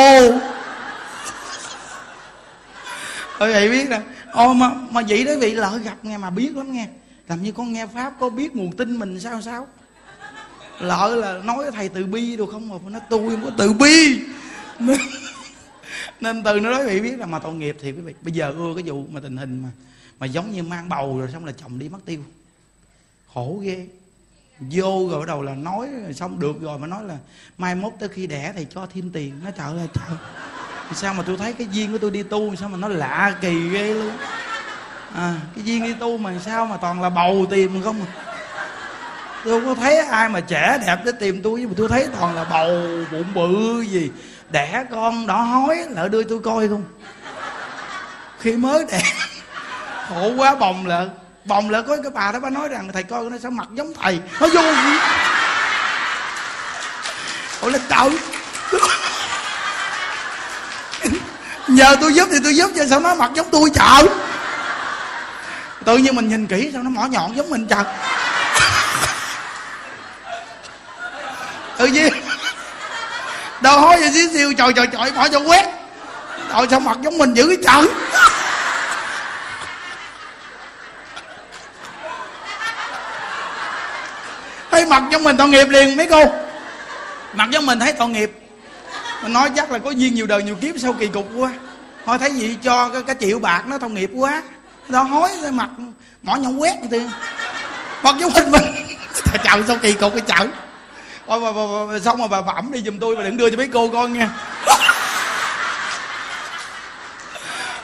Speaker 1: Ơi vậy biết nè. Ô, mà mà vậy đó vị, lỡ gặp nghe mà biết lắm nghe làm như con nghe pháp có biết nguồn tin mình sao sao? Lỡ là nói thầy từ bi đồ không mà nó tôi không có từ bi. Nên, nên từ nó nói bị biết là mà tội nghiệp thì quý vị bây giờ ưa cái vụ mà tình hình mà mà giống như mang bầu rồi xong là chồng đi mất tiêu. Khổ ghê. Vô rồi bắt đầu là nói xong được rồi mà nói là mai mốt tới khi đẻ thì cho thêm tiền. Nó trời ơi trời. Sao mà tôi thấy cái duyên của tôi đi tu sao mà nó lạ kỳ ghê luôn à, cái duyên đi tu mà sao mà toàn là bầu tìm không? Tôi không có thấy ai mà trẻ đẹp để tìm tôi nhưng mà tôi thấy toàn là bầu bụng bự gì. Đẻ con đỏ hói lỡ đưa tôi coi không? Khi mới đẻ khổ quá bồng lợ. Bồng lợ có cái bà đó bà nói rằng thầy coi nó sao mặt giống thầy. Nó vô gì? Ủa là trời nhờ tôi giúp thì tôi giúp chứ sao nó mặt giống tôi chợ tự nhiên mình nhìn kỹ sao nó mỏ nhọn giống mình chật tự nhiên. Đồ hói vậy xíu xíu trời trời trời bỏ cho quét. Rồi sao mặt giống mình dữ trời? Thấy mặt giống mình tội nghiệp liền mấy cô. Mặt giống mình thấy tội nghiệp. Mình nói chắc là có duyên nhiều đời nhiều kiếp sao kỳ cục quá. Thôi thấy gì cho cái, cái triệu bạc nó tội nghiệp quá đó hối cái mặt mỏ nhông quét vậy tiền mặt giống mình. Mình chào sao kỳ cục cái chợ Ôi, bà, bà, bà, xong rồi bà bẩm đi giùm tôi mà đừng đưa cho mấy cô coi nha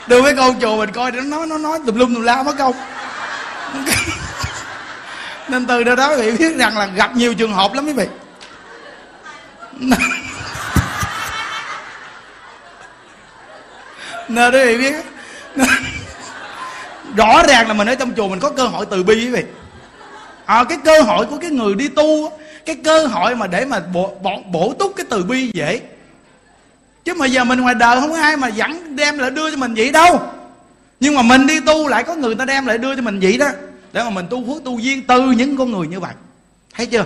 Speaker 1: đưa mấy con chùa mình coi nó nói nó nói tùm lum tùm la mất công nên từ đó đó quý vị biết rằng là gặp nhiều trường hợp lắm quý vị. Nên quý vị biết rõ ràng là mình ở trong chùa mình có cơ hội từ bi quý vị. À, cái cơ hội của cái người đi tu cái cơ hội mà để mà bổ, bổ, bổ túc cái từ bi dễ. Chứ mà giờ mình ngoài đời không có ai mà dẫn đem lại đưa cho mình vậy đâu. Nhưng mà mình đi tu lại có người ta đem lại đưa cho mình vậy đó. Để mà mình tu phước tu duyên từ những con người như vậy. Thấy chưa?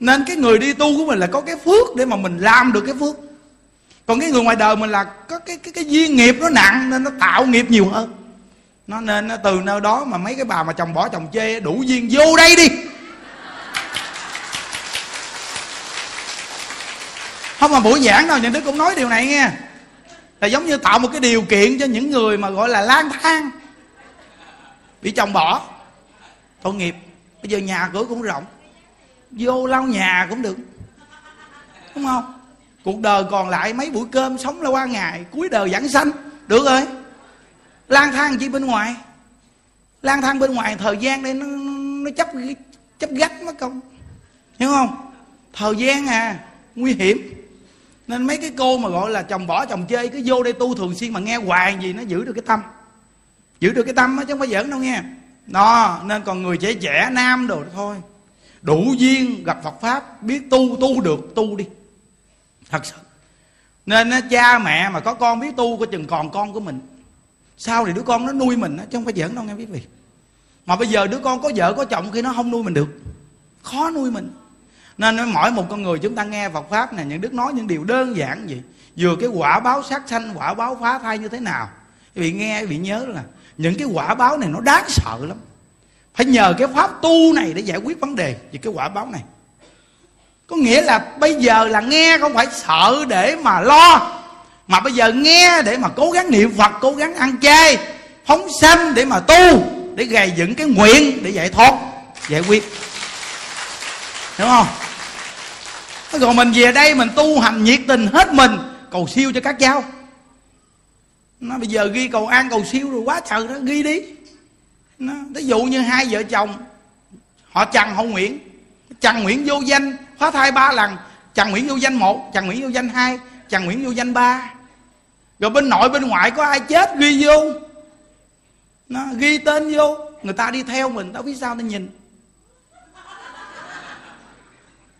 Speaker 1: Nên cái người đi tu của mình là có cái phước để mà mình làm được cái phước. Còn cái người ngoài đời mình là có cái cái cái duyên nghiệp nó nặng nên nó tạo nghiệp nhiều hơn nó nên nó từ nơi đó mà mấy cái bà mà chồng bỏ chồng chê đủ duyên vô đây đi. Không mà buổi giảng đâu những đứa cũng nói điều này nghe. Là giống như tạo một cái điều kiện cho những người mà gọi là lang thang. Bị chồng bỏ. Tội nghiệp. Bây giờ nhà cửa cũng rộng. Vô lau nhà cũng được. Đúng không? Cuộc đời còn lại mấy buổi cơm sống là qua ngày, cuối đời giảng sanh. Được rồi lang thang chi bên ngoài. Lang thang bên ngoài, thời gian đây nó nó chấp chấp gắt mất công. Hiểu không? Thời gian à nguy hiểm. Nên mấy cái cô mà gọi là chồng bỏ chồng chơi cứ vô đây tu thường xuyên mà nghe hoài gì nó giữ được cái tâm. Giữ được cái tâm á, chứ không phải giỡn đâu nghe. Đó, nên còn người trẻ trẻ, nam đồ thôi. Đủ duyên gặp phật pháp, biết tu tu được, tu đi. Thật sự. Nên cha mẹ mà có con biết tu có chừng còn con của mình sau thì đứa con nó nuôi mình chứ không phải giỡn đâu nghe quý vị. Mà bây giờ đứa con có vợ, có chồng khi nó không nuôi mình được. Khó nuôi mình. Nên mỗi một con người chúng ta nghe Phật pháp này những đức nói những điều đơn giản gì vừa cái quả báo sát sanh, quả báo phá thai như thế nào. Quý vị nghe, quý vị nhớ là những cái quả báo này nó đáng sợ lắm. Phải nhờ cái pháp tu này để giải quyết vấn đề về cái quả báo này. Có nghĩa là bây giờ là nghe không phải sợ để mà lo mà bây giờ nghe để mà cố gắng niệm phật, cố gắng ăn chay, phóng sanh để mà tu, để gầy dựng cái nguyện để giải thoát, giải quyết. Hiểu không? Còn mình về đây mình tu hành nhiệt tình hết mình, cầu siêu cho các cháu nó bây giờ ghi cầu an, cầu siêu rồi quá trời đó, ghi đi. Nó ví dụ như hai vợ chồng, họ trần hậu nguyễn trần nguyễn vô danh, phá thai ba lần trần nguyễn vô danh một trần nguyễn vô danh hai trần nguyễn vô danh ba rồi bên nội bên ngoại có ai chết ghi vô? Nó ghi tên vô. Người ta đi theo mình, tao biết sao tao nhìn.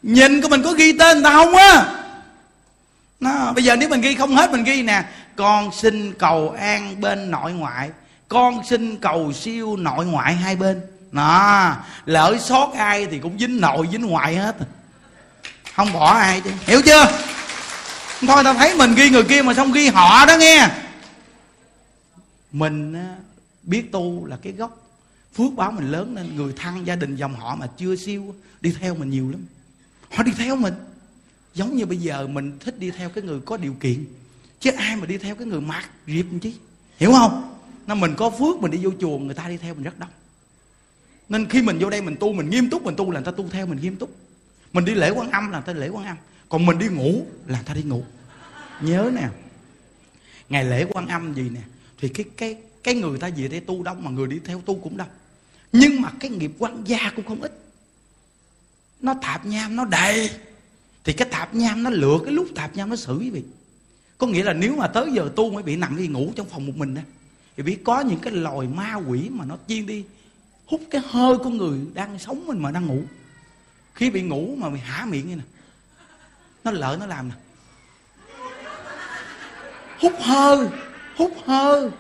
Speaker 1: Nhìn của mình có ghi tên người ta không á? Nó, bây giờ nếu mình ghi không hết, mình ghi nè. Con xin cầu an bên nội ngoại. Con xin cầu siêu nội ngoại hai bên. Nó lỡ sót ai thì cũng dính nội dính ngoại hết. Không bỏ ai chứ hiểu chưa? Thôi ta thấy mình ghi người kia mà xong ghi họ đó nghe. Mình biết tu là cái gốc. Phước báo mình lớn nên người thân gia đình dòng họ mà chưa siêu đi theo mình nhiều lắm. Họ đi theo mình. Giống như bây giờ mình thích đi theo cái người có điều kiện. Chứ ai mà đi theo cái người mặc riệp chứ hiểu không? Nên mình có phước, mình đi vô chùa, người ta đi theo mình rất đông. Nên khi mình vô đây mình tu, mình nghiêm túc, mình tu là người ta tu theo mình nghiêm túc. Mình đi lễ quan âm là người ta lễ quan âm còn mình đi ngủ, là ta đi ngủ. Nhớ nè. Ngày lễ quan âm gì nè, thì cái cái cái người ta về đây tu đông mà người đi theo tu cũng đông. Nhưng mà cái nghiệp quan gia cũng không ít. Nó tạp nham, nó đầy. Thì cái tạp nham nó lựa cái lúc tạp nham nó xử, quý vị. Có nghĩa là nếu mà tới giờ tu mới bị nằm đi ngủ trong phòng một mình đó thì biết có những cái loài ma quỷ mà nó chiên đi hút cái hơi của người đang sống mình mà đang ngủ. Khi bị ngủ mà bị hả miệng như nè nó lỡ nó làm nè. Hút hơi hút hơi.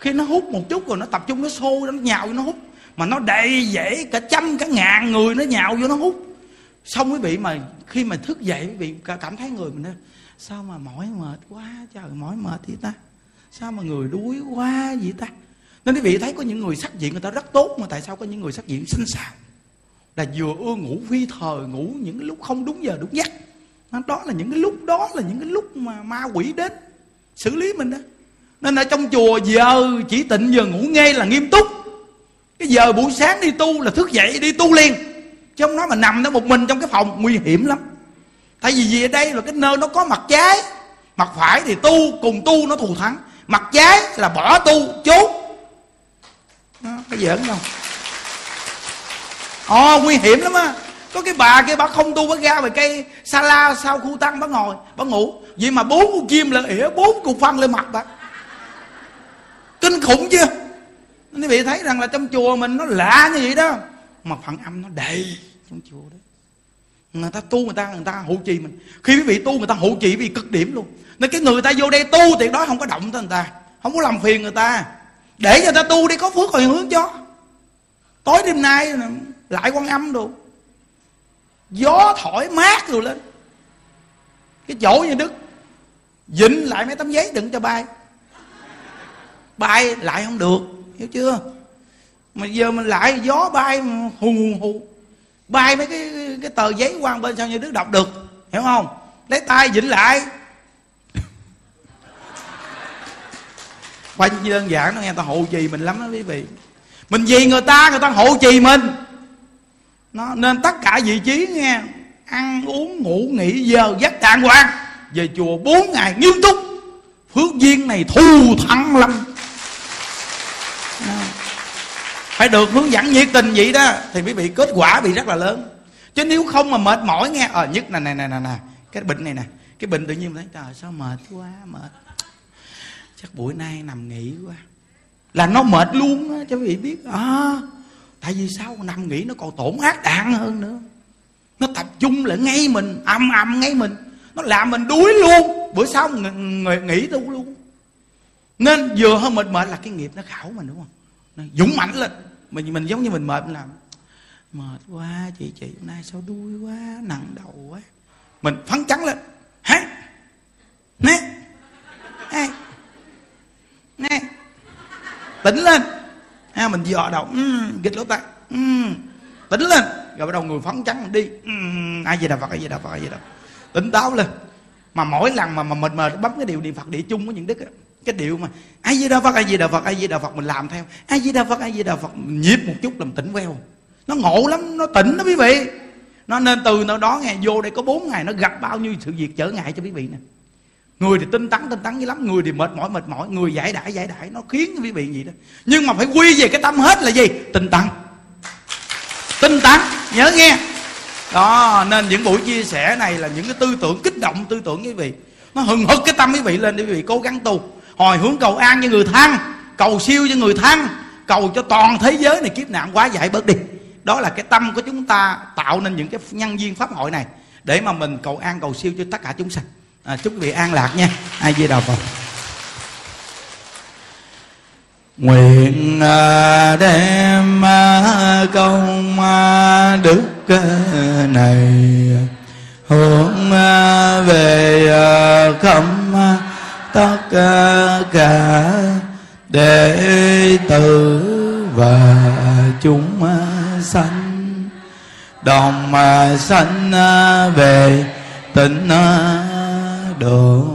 Speaker 1: Khi nó hút một chút rồi nó tập trung nó xô nó nhào vô nó hút. Mà nó đầy dễ cả trăm cả ngàn người nó nhào vô nó hút. Xong quý vị mà khi mà thức dậy quý vị cảm thấy người mình đó, sao mà mỏi mệt quá trời mỏi mệt vậy ta? Sao mà người đuối quá vậy ta? Nên quý vị thấy có những người sắc diện người ta rất tốt mà tại sao có những người sắc diện xinh xào là vừa ưa ngủ phi thời ngủ những lúc không đúng giờ đúng giấc đó là những cái lúc, đó là những cái lúc mà ma quỷ đến. Xử lý mình đó. Nên ở trong chùa, giờ chỉ tịnh giờ ngủ nghe là nghiêm túc. Cái giờ buổi sáng đi tu là thức dậy, đi tu liền. Chứ không nói mà nằm đó một mình trong cái phòng, nguy hiểm lắm. Tại vì gì? Ở đây là cái nơi nó có mặt trái. Mặt phải thì tu, cùng tu nó thù thắng. Mặt trái là bỏ tu, chốt. Có giỡn không ồ, nguy hiểm lắm á có cái bà kia bà không tu bà ra về cây sa la sau khu tăng bà ngồi bà ngủ. Vậy mà bốn con chim là ỉa, bốn cục phân lên mặt bà. Kinh khủng chưa? Quý vị thấy rằng là trong chùa mình nó lạ như vậy đó. Mà phản âm nó đầy trong chùa đó. Người ta tu người ta người ta hộ trì mình. Khi quý vị tu người ta hộ trì vì cực điểm luôn. Nên cái người ta vô đây tu thì đó không có động tới người ta. Không có làm phiền người ta. Để cho người ta tu đi có phước hồi hướng cho. Tối đêm nay lại quan âm đồ gió thổi mát rồi lên. Cái chỗ như đức, dịnh lại mấy tấm giấy đừng cho bay. Bay lại không được, hiểu chưa? Mà giờ mình lại gió bay hù hù hù. Bay mấy cái cái tờ giấy qua bên sao như đức đọc được, hiểu không? Lấy tay vịnh lại. Phải đơn giản nó nghe ta hộ trì mình lắm đó quý vị. Mình vì người ta người ta hộ trì mình nó nên tất cả vị trí nghe. Ăn uống ngủ nghỉ giờ giấc đàng hoàng. Về chùa bốn ngày nghiêm túc. Phước duyên này thù thắng lắm. À. Phải được hướng dẫn nhiệt tình vậy đó thì quý vị kết quả bị rất là lớn. Chứ nếu không mà mệt mỏi nghe ờ nhất này này này nè cái bệnh này nè cái bệnh tự nhiên thấy trời sao mệt quá mệt. Chắc buổi nay nằm nghỉ quá. Là nó mệt luôn á cho quý vị biết. À, tại vì sao? Nằm nghỉ nó còn tổn ác đạn hơn nữa. Nó tập trung lại ngay mình âm âm ngay mình. Nó làm mình đuối luôn. Bữa sau người nghỉ tu luôn. Nên vừa hơn mệt mệt là cái nghiệp nó khảo mình đúng không? Nó dũng mạnh lên. Mình mình giống như mình mệt mình làm, mệt quá chị chị hôm nay sao đuôi quá, nặng đầu quá. Mình phấn chấn lên. Hả nè nè nè. Tỉnh lên ha mình dò đầu um, gịch lỗ tai um, tỉnh lên rồi bắt đầu người phấn chấn đi um, ai gì đà phật ai gì đà phật ai gì đà tỉnh táo lên. Mà mỗi lần mà mà mình mà bấm cái điều niệm phật địa chung với những đức cái điệu mà ai di đà phật ai di đà phật ai di đà phật? Mình làm theo ai di đà phật ai di đà phật? Mình nhịp một chút làm tỉnh veo nó ngộ lắm nó tỉnh đó quý vị. Nó nên từ nơi đó ngày vô đây có bốn ngày nó gặp bao nhiêu sự việc trở ngại cho quý vị nè người thì tinh tấn tinh tấn dữ lắm. Người thì mệt mỏi mệt mỏi. Người giải đãi giải đãi. Nó khiến quý vị gì đó. Nhưng mà phải quy về cái tâm hết là gì? Tinh tấn. Tinh tấn. Nhớ nghe. Đó, nên những buổi chia sẻ này là những cái tư tưởng kích động, tư tưởng quý vị. Nó hừng hực cái tâm quý vị lên để quý vị cố gắng tu. Hồi hướng cầu an cho người thân, cầu siêu cho người thân, cầu cho toàn thế giới này kiếp nạn quá giải bớt đi. Đó là cái tâm của chúng ta tạo nên những cái nhân viên pháp hội này để mà mình cầu an, cầu siêu cho tất cả chúng sanh à, chúc quý vị an lạc nha. Ai di đà phật. Nguyện à, đem à, công à, đức này hướng về khắp tất cả đệ tử và chúng sanh. Đồng sanh về tịnh độ